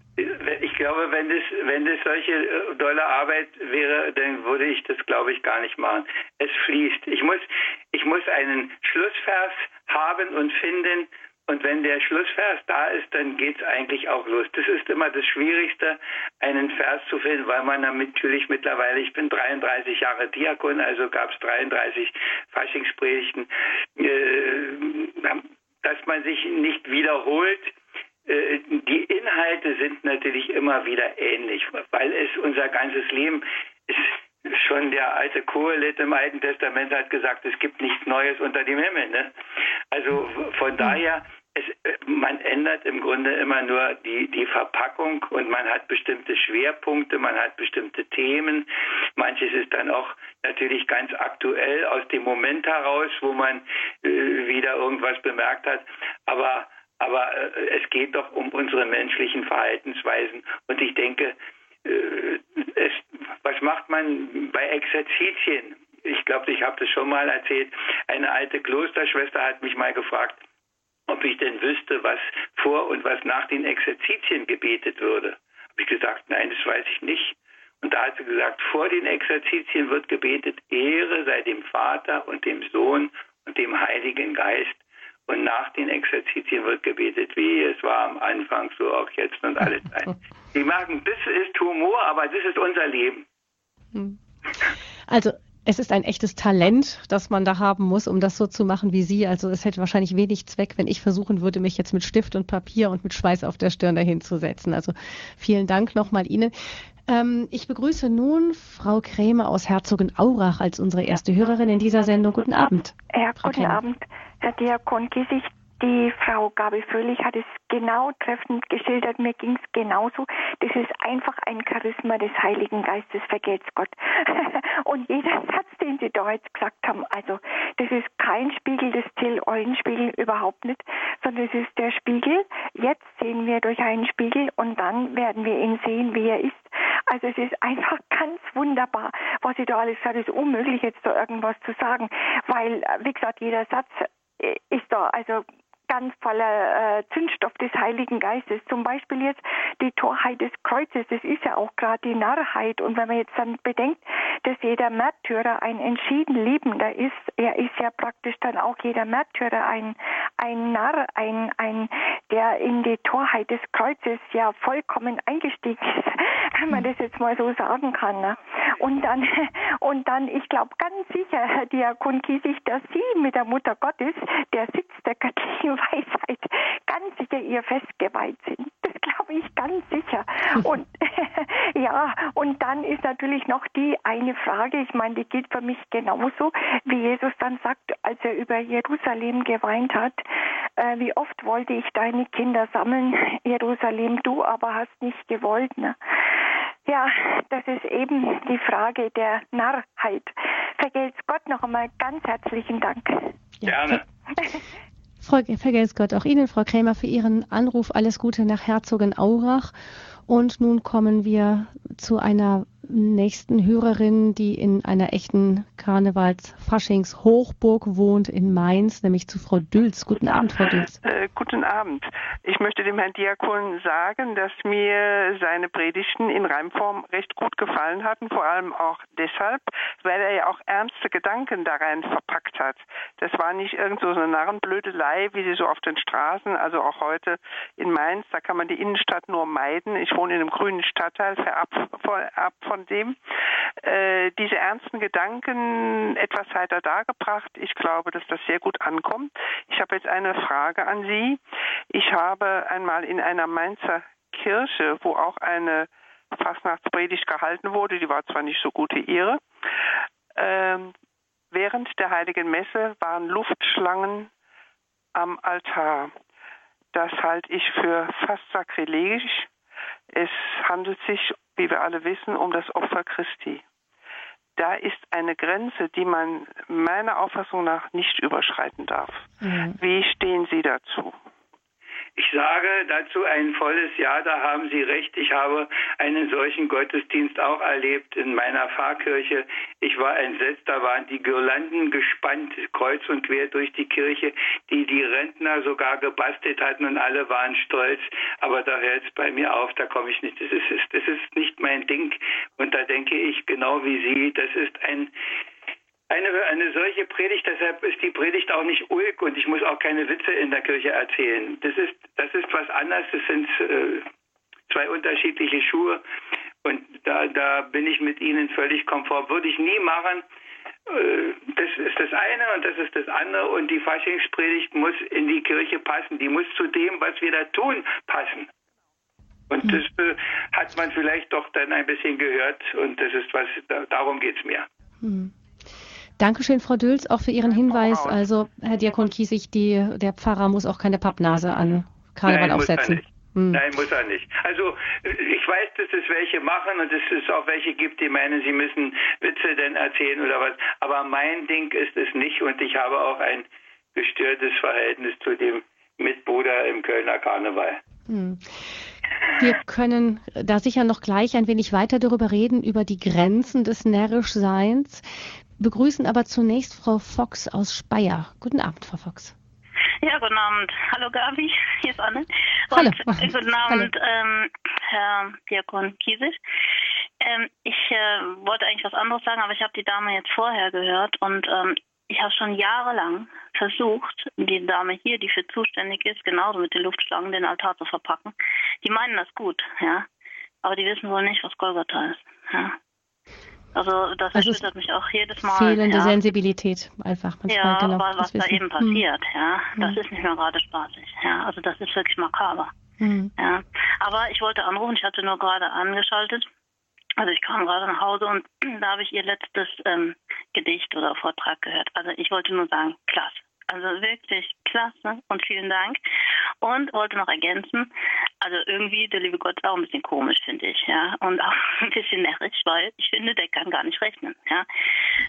Ich glaube, wenn es, wenn es solche äh, dolle Arbeit wäre, dann würde ich das, glaube ich, gar nicht machen. Es fließt. Ich muss, ich muss einen Schlussvers haben und finden, und wenn der Schlussvers da ist, dann geht es eigentlich auch los. Das ist immer das Schwierigste, einen Vers zu finden, weil man natürlich mittlerweile, ich bin 33 Jahre Diakon, also gab es 33 Faschingspredigten, äh, dass man sich nicht wiederholt. Äh, die Inhalte sind natürlich immer wieder ähnlich, weil es unser ganzes Leben ist schon der alte Kohelet im Alten Testament hat gesagt, es gibt nichts Neues unter dem Himmel. Ne? Also von daher es, äh, man ändert im Grunde immer nur die, die Verpackung und man hat bestimmte Schwerpunkte, man hat bestimmte Themen. Manches ist dann auch natürlich ganz aktuell aus dem Moment heraus, wo man äh, wieder irgendwas bemerkt hat. Aber, aber äh, es geht doch um unsere menschlichen Verhaltensweisen. Und ich denke, äh, es, was macht man bei Exerzitien? Ich glaube, ich habe das schon mal erzählt. Eine alte Klosterschwester hat mich mal gefragt, ob ich denn wüsste, was vor und was nach den Exerzitien gebetet würde. Habe ich gesagt, nein, das weiß ich nicht. Und da hat sie gesagt, vor den Exerzitien wird gebetet, Ehre sei dem Vater und dem Sohn und dem Heiligen Geist. Und nach den Exerzitien wird gebetet, wie es war am Anfang, so auch jetzt und alle Zeit. Die merken, das ist Humor, aber das ist unser Leben. Hm. Also es ist ein echtes Talent, das man da haben muss, um das so zu machen wie Sie. Also es hätte wahrscheinlich wenig Zweck, wenn ich versuchen würde, mich jetzt mit Stift und Papier und mit Schweiß auf der Stirn dahin zu setzen. Also vielen Dank nochmal Ihnen. Ähm, ich begrüße nun Frau Krämer aus Herzogenaurach als unsere erste Hörerin in dieser Sendung. Guten Abend. Ja, guten Krämer. Abend, Herr Diakon Gesicht. Die Frau Gabi Fröhlich hat es genau treffend geschildert. Mir ging es genauso. Das ist einfach ein Charisma des Heiligen Geistes, vergelt's Gott. Und jeder Satz, den Sie da jetzt gesagt haben, also das ist kein Spiegel des Till-Eulenspiegel, überhaupt nicht, sondern es ist der Spiegel. Jetzt sehen wir durch einen Spiegel und dann werden wir ihn sehen, wie er ist. Also es ist einfach ganz wunderbar, was Sie da alles sagt. Es ist unmöglich, jetzt da irgendwas zu sagen, weil, wie gesagt, jeder Satz äh, ist da also ganz voller äh, Zündstoff des Heiligen Geistes. Zum Beispiel jetzt die Torheit des Kreuzes, das ist ja auch gerade die Narrheit. Und wenn man jetzt dann bedenkt, dass jeder Märtyrer ein entschieden Liebender ist, er ist ja praktisch dann auch jeder Märtyrer ein, ein Narr, ein, ein, der in die Torheit des Kreuzes ja vollkommen eingestiegen ist, wenn man das jetzt mal so sagen kann. Ne? Und dann, und dann, ich glaube ganz sicher, Herr Diakon Kiesig, dass Sie mit der Mutter Gottes, der Sitz der göttlichen Weisheit ganz sicher ihr Fest geweiht sind. Das glaube ich ganz sicher. Und ja, und dann ist natürlich noch die eine Frage, ich meine, die gilt für mich genauso, wie Jesus dann sagt, als er über Jerusalem geweint hat, äh, wie oft wollte ich deine Kinder sammeln, Jerusalem, du aber hast nicht gewollt. Ne? Ja, das ist eben die Frage der Narrheit. Vergelt's Gott noch einmal ganz herzlichen Dank. Gerne. Frau vergelt's Gott auch Ihnen, Frau Krämer, für Ihren Anruf. Alles Gute nach Herzogenaurach. Und nun kommen wir zu einer nächsten Hörerin, die in einer echten Karnevals-Faschings-Hochburg wohnt in Mainz, nämlich zu Frau Dülz. Guten Abend, Frau Dülz. Äh, guten Abend. Ich möchte dem Herrn Diakon sagen, dass mir seine Predigten in Reimform recht gut gefallen hatten, vor allem auch deshalb, weil er ja auch ernste Gedanken da rein verpackt hat. Das war nicht irgend so eine Narrenblödelei, wie sie so auf den Straßen, also auch heute in Mainz, da kann man die Innenstadt nur meiden. Ich wohne in einem grünen Stadtteil, fernab von von dem äh, diese ernsten Gedanken etwas heiter dargebracht. Ich glaube, dass das sehr gut ankommt. Ich habe jetzt eine Frage an Sie. Ich habe einmal in einer Mainzer Kirche, wo auch eine Fastnachtspredigt gehalten wurde, die war zwar nicht so gut wie ihre, Ähm, während der heiligen Messe waren Luftschlangen am Altar. Das halte ich für fast sakrilegisch. Es handelt sich, wie wir alle wissen, um das Opfer Christi. Da ist eine Grenze, die man meiner Auffassung nach nicht überschreiten darf. Mhm. Wie stehen Sie dazu? Ich sage dazu ein volles Ja, da haben Sie recht. Ich habe einen solchen Gottesdienst auch erlebt in meiner Pfarrkirche. Ich war entsetzt, da waren die Girlanden gespannt, kreuz und quer durch die Kirche, die die Rentner sogar gebastelt hatten und alle waren stolz. Aber da hört es bei mir auf, da komme ich nicht. Das ist, das ist nicht mein Ding. Und da denke ich genau wie Sie, das ist ein eine, eine solche Predigt, deshalb ist die Predigt auch nicht ulk und ich muss auch keine Witze in der Kirche erzählen. Das ist, das ist was anderes, das sind äh, zwei unterschiedliche Schuhe und da, da bin ich mit Ihnen völlig komfort. Würde ich nie machen. Äh, das ist das eine und das ist das andere und die Faschingspredigt muss in die Kirche passen. Die muss zu dem, was wir da tun, passen. Und das äh, hat man vielleicht doch dann ein bisschen gehört und das ist was, darum geht es mir. Mhm. Dankeschön, Frau Dülz, auch für Ihren Hinweis. Also, Herr Diakon Kiesig, die, der Pfarrer muss auch keine Pappnase an Karneval Nein, aufsetzen. Muss hm. Nein, muss er nicht. Also ich weiß, dass es welche machen und dass es auch welche gibt, die meinen, sie müssen Witze denn erzählen oder was. Aber mein Ding ist es nicht und ich habe auch ein gestörtes Verhältnis zu dem Mitbruder im Kölner Karneval. Hm. Wir können da sicher noch gleich ein wenig weiter darüber reden, über die Grenzen des Närrischseins begrüßen aber zunächst Frau Fox aus Speyer. Guten Abend, Frau Fox. Ja, guten Abend. Hallo Gabi, hier ist Anne. Hallo. Und, äh, guten Abend, ähm, Herr Diakon Kiesig. Ähm, ich äh, wollte eigentlich was anderes sagen, aber ich habe die Dame jetzt vorher gehört und ähm, ich habe schon jahrelang versucht, die Dame hier, die für zuständig ist, genauso mit den Luftschlangen den Altar zu verpacken. Die meinen das gut, ja, aber die wissen wohl nicht, was Golgatha ist. Ja. Also das also erschüttert mich auch jedes Mal. Fehlende ja. Sensibilität einfach manchmal. Ja, genau, aber was da eben passiert, hm. ja, das hm. ist nicht mehr gerade spaßig. Ja, also das ist wirklich makaber. Hm. Ja, aber ich wollte anrufen, ich hatte nur gerade angeschaltet. Also ich kam gerade nach Hause und da habe ich ihr letztes ähm, Gedicht oder Vortrag gehört. Also ich wollte nur sagen, klasse. Also wirklich klasse und vielen Dank. Und wollte noch ergänzen, also irgendwie der liebe Gott ist auch ein bisschen komisch, finde ich, ja. Und auch ein bisschen närrisch, weil ich finde, der kann gar nicht rechnen, ja.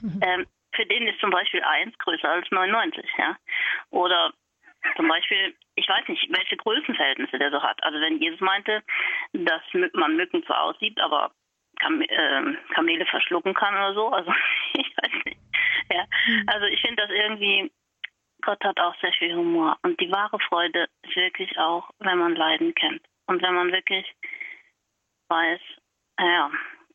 Mhm. Ähm, für den ist zum Beispiel 1 größer als 99, ja. Oder zum Beispiel, ich weiß nicht, welche Größenverhältnisse der so hat. Also wenn Jesus meinte, dass man Mücken so aussieht, aber Kam äh, Kamele verschlucken kann oder so, also ich weiß nicht. Ja, mhm. also ich finde das irgendwie Gott hat auch sehr viel Humor. Und die wahre Freude ist wirklich auch, wenn man Leiden kennt. Und wenn man wirklich weiß, ja,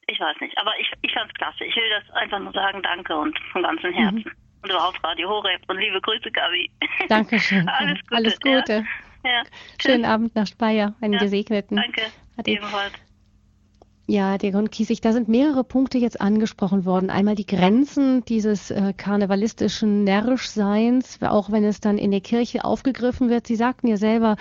ich weiß nicht. Aber ich, ich fand es klasse. Ich will das einfach nur sagen, danke und von ganzem mhm. Herzen. Mhm. Und überhaupt Radio Horeb und liebe Grüße, Gabi. Dankeschön. Alles Gute. Alles Gute. Ja. Ja. Schönen Abend nach Speyer, einen ja. gesegneten. Danke. Ade. Ebenfalls. Ja, Degon Kiesig, da sind mehrere Punkte jetzt angesprochen worden. Einmal die Grenzen dieses äh, karnevalistischen Närrischseins, auch wenn es dann in der Kirche aufgegriffen wird. Sie sagten ja selber,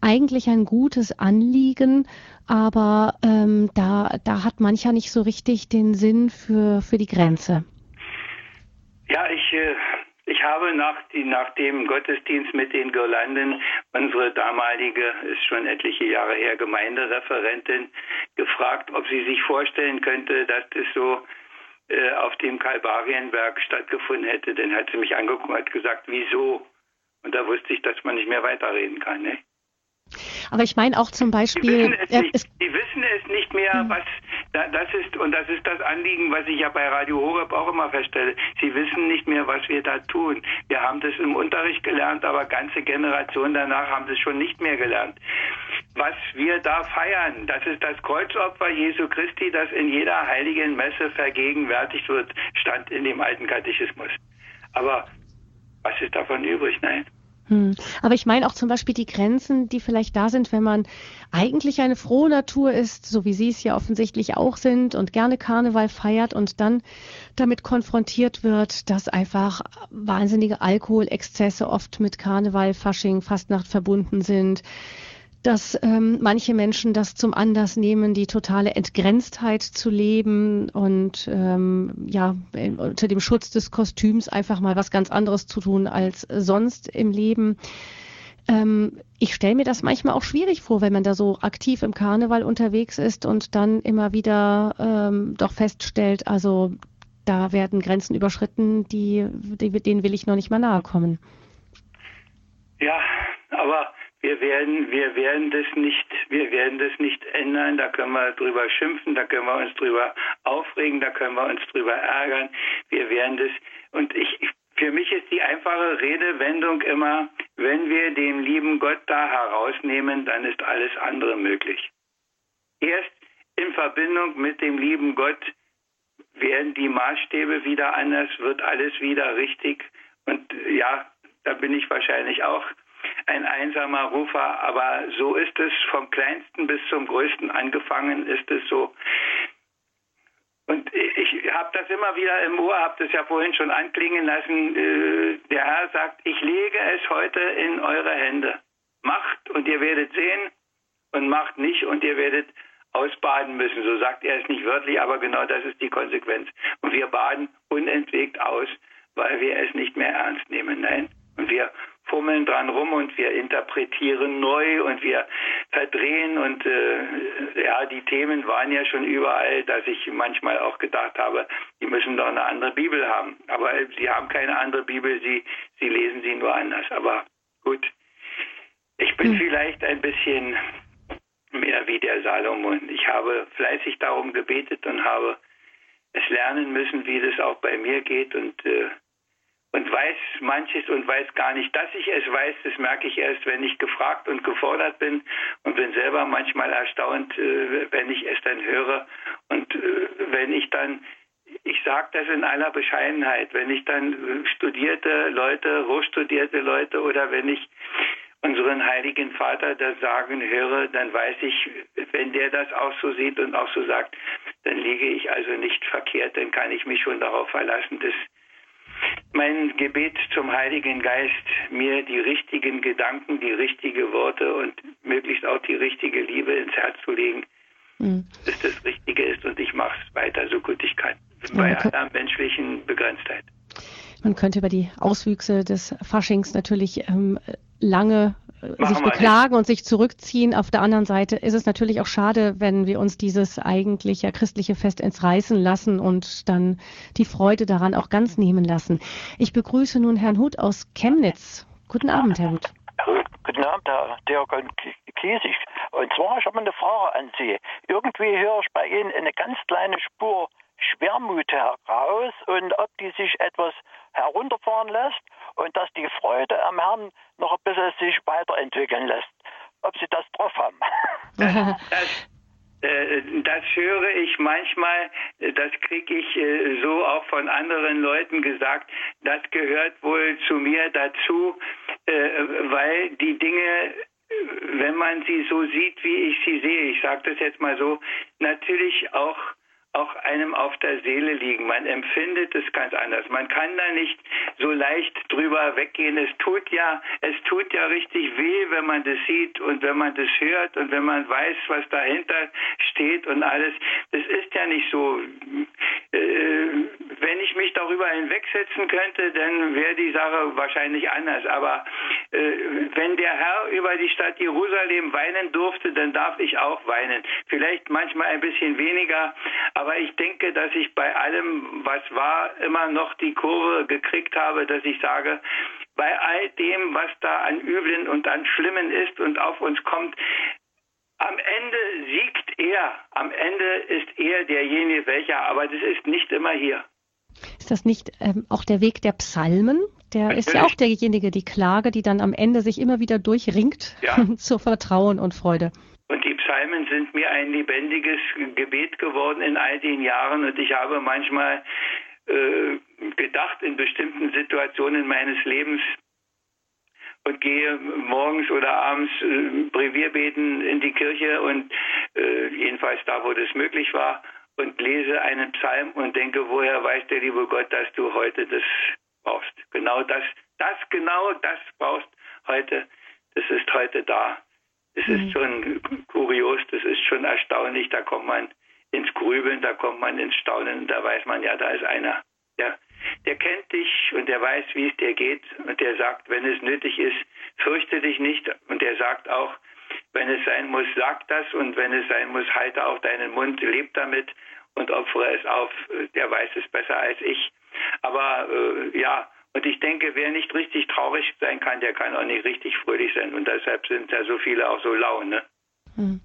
eigentlich ein gutes Anliegen, aber ähm, da, da hat mancher nicht so richtig den Sinn für, für die Grenze. Ja, ich äh, ich habe nach, nach dem Gottesdienst mit den Girlanden unsere damalige, ist schon etliche Jahre her, Gemeindereferentin gefragt, ob sie sich vorstellen könnte, dass das so äh, auf dem Kalvarienberg stattgefunden hätte. Dann hat sie mich angeguckt und hat gesagt, wieso? Und da wusste ich, dass man nicht mehr weiterreden kann. Ne? Aber ich meine auch zum Beispiel. Die wissen es, äh, nicht, die wissen es nicht mehr, hm. was das ist, und das ist das Anliegen, was ich ja bei Radio Horeb auch immer feststelle. Sie wissen nicht mehr, was wir da tun. Wir haben das im Unterricht gelernt, aber ganze Generationen danach haben das schon nicht mehr gelernt. Was wir da feiern, das ist das Kreuzopfer Jesu Christi, das in jeder heiligen Messe vergegenwärtigt wird, stand in dem alten Katechismus. Aber was ist davon übrig? Nein. Hm. Aber ich meine auch zum Beispiel die Grenzen, die vielleicht da sind, wenn man eigentlich eine frohe Natur ist, so wie Sie es ja offensichtlich auch sind und gerne Karneval feiert und dann damit konfrontiert wird, dass einfach wahnsinnige Alkoholexzesse oft mit Karneval, Fasching, Fastnacht verbunden sind dass ähm, manche Menschen das zum Anlass nehmen, die totale Entgrenztheit zu leben und ähm, ja unter dem Schutz des Kostüms einfach mal was ganz anderes zu tun als sonst im Leben. Ähm, ich stelle mir das manchmal auch schwierig vor, wenn man da so aktiv im Karneval unterwegs ist und dann immer wieder ähm, doch feststellt, also da werden Grenzen überschritten, die, die, denen will ich noch nicht mal nahe kommen. Ja, aber wir werden, wir werden das nicht, wir werden das nicht ändern. Da können wir drüber schimpfen, da können wir uns drüber aufregen, da können wir uns drüber ärgern. Wir werden das, und ich, für mich ist die einfache Redewendung immer, wenn wir den lieben Gott da herausnehmen, dann ist alles andere möglich. Erst in Verbindung mit dem lieben Gott werden die Maßstäbe wieder anders, wird alles wieder richtig. Und ja, da bin ich wahrscheinlich auch ein einsamer Rufer, aber so ist es vom kleinsten bis zum größten angefangen, ist es so. Und ich habe das immer wieder im Ohr, habe das ja vorhin schon anklingen lassen. Äh, der Herr sagt, ich lege es heute in eure Hände. Macht und ihr werdet sehen und macht nicht und ihr werdet ausbaden müssen. So sagt er es nicht wörtlich, aber genau das ist die Konsequenz. Und wir baden unentwegt aus, weil wir es nicht mehr ernst nehmen. Nein. Und wir fummeln dran rum und wir interpretieren neu und wir verdrehen und äh, ja, die Themen waren ja schon überall, dass ich manchmal auch gedacht habe, die müssen doch eine andere Bibel haben. Aber sie haben keine andere Bibel, sie, sie lesen sie nur anders. Aber gut, ich bin hm. vielleicht ein bisschen mehr wie der Salomon. Ich habe fleißig darum gebetet und habe es lernen müssen, wie das auch bei mir geht und äh, manches und weiß gar nicht, dass ich es weiß. Das merke ich erst, wenn ich gefragt und gefordert bin und bin selber manchmal erstaunt, äh, wenn ich es dann höre und äh, wenn ich dann ich sage das in aller Bescheidenheit, wenn ich dann studierte Leute, hochstudierte Leute oder wenn ich unseren heiligen Vater das sagen höre, dann weiß ich, wenn der das auch so sieht und auch so sagt, dann liege ich also nicht verkehrt, dann kann ich mich schon darauf verlassen, dass mein Gebet zum Heiligen Geist mir die richtigen Gedanken, die richtigen Worte und möglichst auch die richtige Liebe ins Herz zu legen, mhm. dass das Richtige ist und ich mache es weiter so gut ich kann, bei ja, aller menschlichen Begrenztheit. Man könnte über die Auswüchse des Faschings natürlich ähm, lange Machen sich beklagen und sich zurückziehen. Auf der anderen Seite ist es natürlich auch schade, wenn wir uns dieses eigentlich ja christliche Fest entreißen lassen und dann die Freude daran auch ganz nehmen lassen. Ich begrüße nun Herrn Huth aus Chemnitz. Guten Abend, Herr Huth. Guten Abend, Herr Diakon Kiesig. Und zwar, ich habe eine Frage an Sie. Irgendwie höre ich bei Ihnen eine ganz kleine Spur Schwermut heraus und ob die sich etwas herunterfahren lässt und dass die Freude am Herrn noch ein bisschen sich weiterentwickeln lässt. Ob Sie das drauf haben. Das, äh, das höre ich manchmal, das kriege ich äh, so auch von anderen Leuten gesagt, das gehört wohl zu mir dazu, äh, weil die Dinge wenn man sie so sieht, wie ich sie sehe, ich sage das jetzt mal so, natürlich auch auch einem auf der Seele liegen. Man empfindet es ganz anders. Man kann da nicht so leicht drüber weggehen. Es tut ja, es tut ja richtig weh, wenn man das sieht und wenn man das hört und wenn man weiß, was dahinter steht und alles. Das ist ja nicht so. Äh, wenn ich mich darüber hinwegsetzen könnte, dann wäre die Sache wahrscheinlich anders. Aber äh, wenn der Herr über die Stadt Jerusalem weinen durfte, dann darf ich auch weinen. Vielleicht manchmal ein bisschen weniger, aber ich denke, dass ich bei allem, was war, immer noch die Kurve gekriegt habe, dass ich sage, bei all dem, was da an Üblen und an Schlimmen ist und auf uns kommt, am Ende siegt er. Am Ende ist er derjenige, welcher, aber das ist nicht immer hier. Ist das nicht ähm, auch der Weg der Psalmen? Der Natürlich. ist ja auch derjenige, die Klage, die dann am Ende sich immer wieder durchringt ja. zu Vertrauen und Freude. Und die Psalmen sind mir ein lebendiges Gebet geworden in all den Jahren und ich habe manchmal gedacht in bestimmten Situationen meines Lebens und gehe morgens oder abends äh, Brevierbeten in die Kirche und äh, jedenfalls da, wo das möglich war und lese einen Psalm und denke, woher weiß der liebe Gott, dass du heute das brauchst. Genau das, das genau das brauchst heute. Das ist heute da Es ist mhm. schon kurios, das ist schon erstaunlich, da kommt man ins Grübeln, da kommt man ins Staunen, da weiß man ja, da ist einer, der, der kennt dich und der weiß, wie es dir geht und der sagt, wenn es nötig ist, fürchte dich nicht und der sagt auch, wenn es sein muss, sag das und wenn es sein muss, halte auch deinen Mund, leb damit und opfere es auf. Der weiß es besser als ich. Aber äh, ja, und ich denke, wer nicht richtig traurig sein kann, der kann auch nicht richtig fröhlich sein. Und deshalb sind ja so viele auch so laune. Ne? Hm.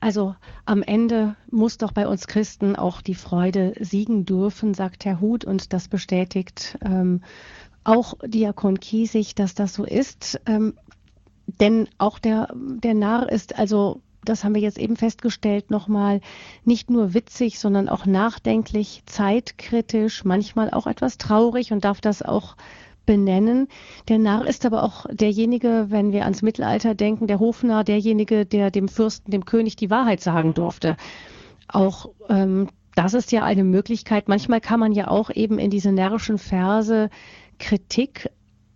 Also am Ende muss doch bei uns Christen auch die Freude siegen dürfen, sagt Herr Huth, und das bestätigt ähm, auch Diakon Kiesig, dass das so ist. Ähm, denn auch der, der Narr ist also das haben wir jetzt eben festgestellt, nochmal nicht nur witzig, sondern auch nachdenklich, zeitkritisch, manchmal auch etwas traurig und darf das auch benennen. Der Narr ist aber auch derjenige, wenn wir ans Mittelalter denken, der Hofnarr, derjenige, der dem Fürsten, dem König die Wahrheit sagen durfte. Auch ähm, das ist ja eine Möglichkeit. Manchmal kann man ja auch eben in diese närrischen Verse Kritik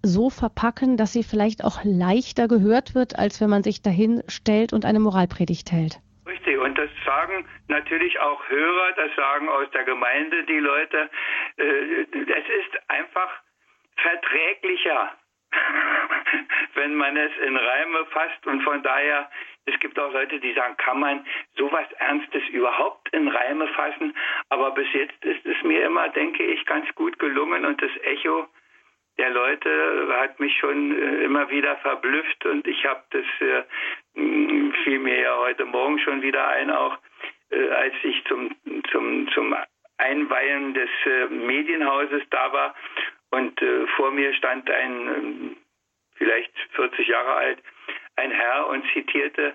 so verpacken, dass sie vielleicht auch leichter gehört wird, als wenn man sich dahin stellt und eine Moralpredigt hält. Richtig, und das sagen natürlich auch Hörer, das sagen aus der Gemeinde die Leute. Äh, es ist einfach verträglicher, wenn man es in Reime fasst. Und von daher, es gibt auch Leute, die sagen, kann man sowas Ernstes überhaupt in Reime fassen? Aber bis jetzt ist es mir immer, denke ich, ganz gut gelungen. Und das Echo der Leute hat mich schon äh, immer wieder verblüfft. Und ich habe das, äh, fiel mir ja heute Morgen schon wieder ein, auch äh, als ich zum, zum, zum Einweihen des äh, Medienhauses da war und äh, vor mir stand ein, äh, vielleicht 40 Jahre alt, ein Herr und zitierte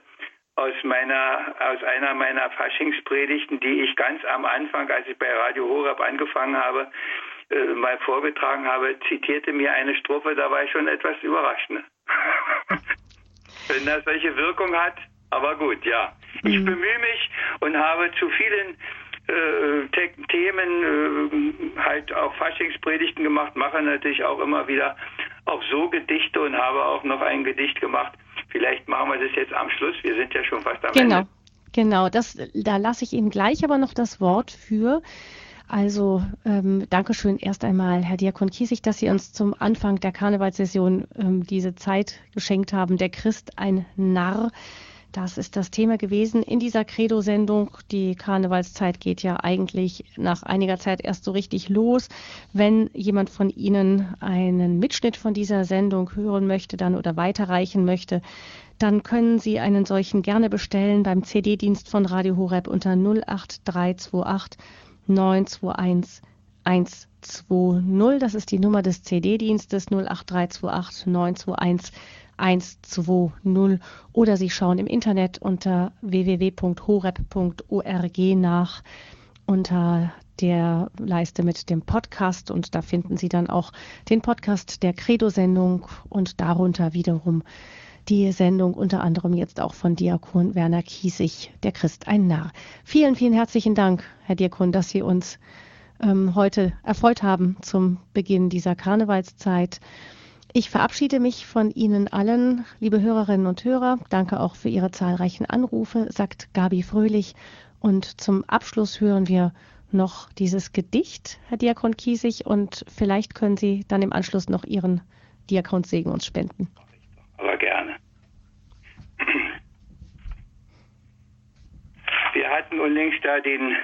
aus meiner, aus einer meiner Faschingspredigten, die ich ganz am Anfang, als ich bei Radio Horab angefangen habe, äh, mal vorgetragen habe, zitierte mir eine Strophe, da war ich schon etwas überrascht. Ne? Wenn das solche Wirkung hat, aber gut, ja. Ich mhm. bemühe mich und habe zu vielen äh, Themen äh, halt auch Faschingspredigten gemacht, mache natürlich auch immer wieder auch so Gedichte und habe auch noch ein Gedicht gemacht. Vielleicht machen wir das jetzt am Schluss. Wir sind ja schon fast am genau. Ende. Genau, das, da lasse ich Ihnen gleich aber noch das Wort für. Also ähm, Dankeschön erst einmal, Herr Diakon Kiesig, dass Sie uns zum Anfang der Karnevalssession ähm, diese Zeit geschenkt haben. Der Christ ein Narr. Das ist das Thema gewesen in dieser Credo-Sendung. Die Karnevalszeit geht ja eigentlich nach einiger Zeit erst so richtig los. Wenn jemand von Ihnen einen Mitschnitt von dieser Sendung hören möchte dann oder weiterreichen möchte, dann können Sie einen solchen gerne bestellen beim CD-Dienst von Radio Horeb unter 08328 921 120. Das ist die Nummer des CD-Dienstes 08328 921 120 oder Sie schauen im Internet unter www.horeb.org nach unter der Leiste mit dem Podcast und da finden Sie dann auch den Podcast der Credo-Sendung und darunter wiederum die Sendung unter anderem jetzt auch von Diakon Werner Kiesig, der Christ ein Narr. Vielen, vielen herzlichen Dank, Herr Diakon, dass Sie uns ähm, heute erfreut haben zum Beginn dieser Karnevalszeit. Ich verabschiede mich von Ihnen allen, liebe Hörerinnen und Hörer. Danke auch für Ihre zahlreichen Anrufe, sagt Gabi Fröhlich. Und zum Abschluss hören wir noch dieses Gedicht, Herr Diakon Kiesig, und vielleicht können Sie dann im Anschluss noch Ihren Diakonsegen uns spenden. Aber gerne. Wir hatten unlängst da den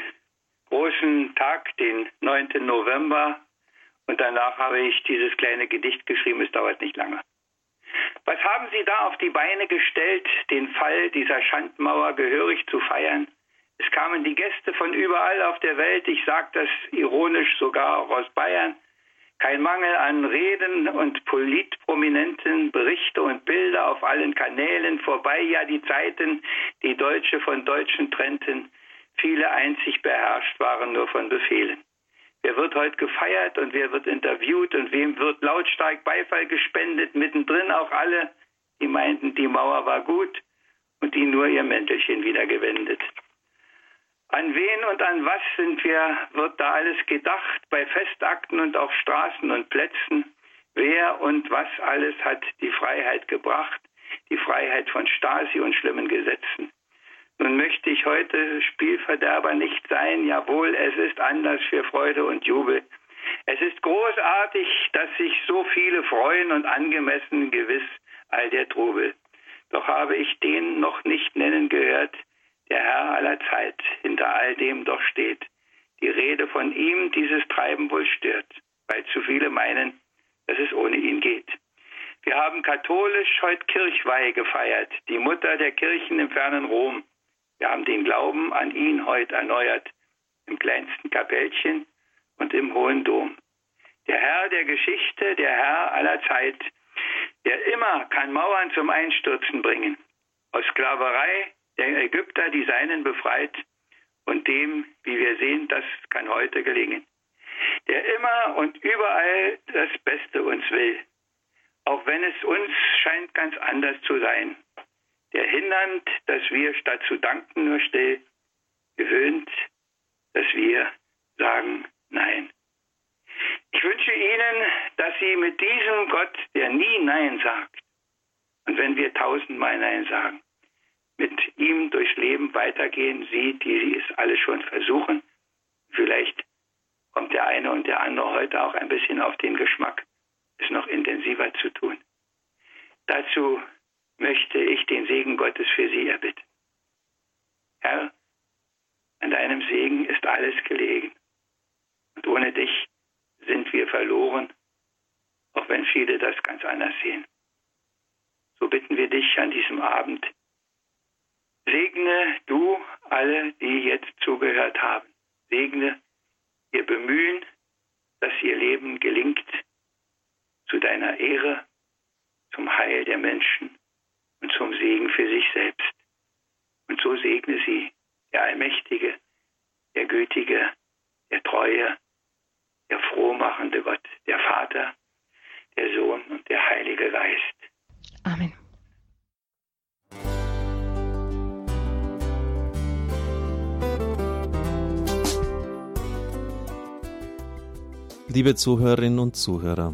großen Tag, den 9. November, und danach habe ich dieses kleine Gedicht geschrieben, es dauert nicht lange. Was haben Sie da auf die Beine gestellt, den Fall dieser Schandmauer gehörig zu feiern? Es kamen die Gäste von überall auf der Welt, ich sage das ironisch sogar auch aus Bayern, kein Mangel an Reden und politprominenten Berichte und Bilder auf allen Kanälen, vorbei ja die Zeiten, die Deutsche von Deutschen trennten. Viele einzig beherrscht waren nur von Befehlen. Wer wird heute gefeiert und wer wird interviewt und wem wird lautstark Beifall gespendet, mittendrin auch alle, die meinten, die Mauer war gut und die nur ihr Mäntelchen wieder gewendet. An wen und an was sind wir, wird da alles gedacht, bei Festakten und auf Straßen und Plätzen? Wer und was alles hat die Freiheit gebracht? die Freiheit von Stasi und schlimmen Gesetzen. Nun möchte ich heute Spielverderber nicht sein, jawohl, es ist Anlass für Freude und Jubel. Es ist großartig, dass sich so viele freuen und angemessen gewiss all der Trubel. Doch habe ich den noch nicht nennen gehört, der Herr aller Zeit hinter all dem doch steht. Die Rede von ihm dieses Treiben wohl stört, weil zu viele meinen, dass es ohne ihn geht. Wir haben katholisch heute Kirchweihe gefeiert, die Mutter der Kirchen im fernen Rom. Wir haben den Glauben an ihn heute erneuert, im kleinsten Kapellchen und im Hohen Dom. Der Herr der Geschichte, der Herr aller Zeit, der immer kann Mauern zum Einstürzen bringen. Aus Sklaverei der Ägypter die Seinen befreit und dem, wie wir sehen, das kann heute gelingen. Der immer und überall das Beste uns will, auch wenn es uns scheint ganz anders zu sein der hindernd, dass wir statt zu danken nur still gewöhnt, dass wir sagen Nein. Ich wünsche Ihnen, dass Sie mit diesem Gott, der nie Nein sagt, und wenn wir tausendmal Nein sagen, mit ihm durchs Leben weitergehen, Sie, die es alle schon versuchen. Vielleicht kommt der eine und der andere heute auch ein bisschen auf den Geschmack, es noch intensiver zu tun. Dazu möchte ich den Segen Gottes für Sie erbitten. Herr, an deinem Segen ist alles gelegen. Und ohne dich sind wir verloren, auch wenn viele das ganz anders sehen. So bitten wir dich an diesem Abend, segne du alle, die jetzt zugehört haben. Segne ihr Bemühen, dass ihr Leben gelingt zu deiner Ehre, zum Heil der Menschen und zum Segen für sich selbst. Und so segne sie der Allmächtige, der Gütige, der Treue, der frohmachende Gott, der Vater, der Sohn und der Heilige Geist. Amen. Liebe Zuhörerinnen und Zuhörer,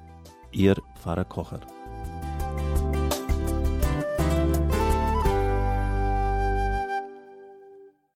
Ihr Pfarrer Kocher.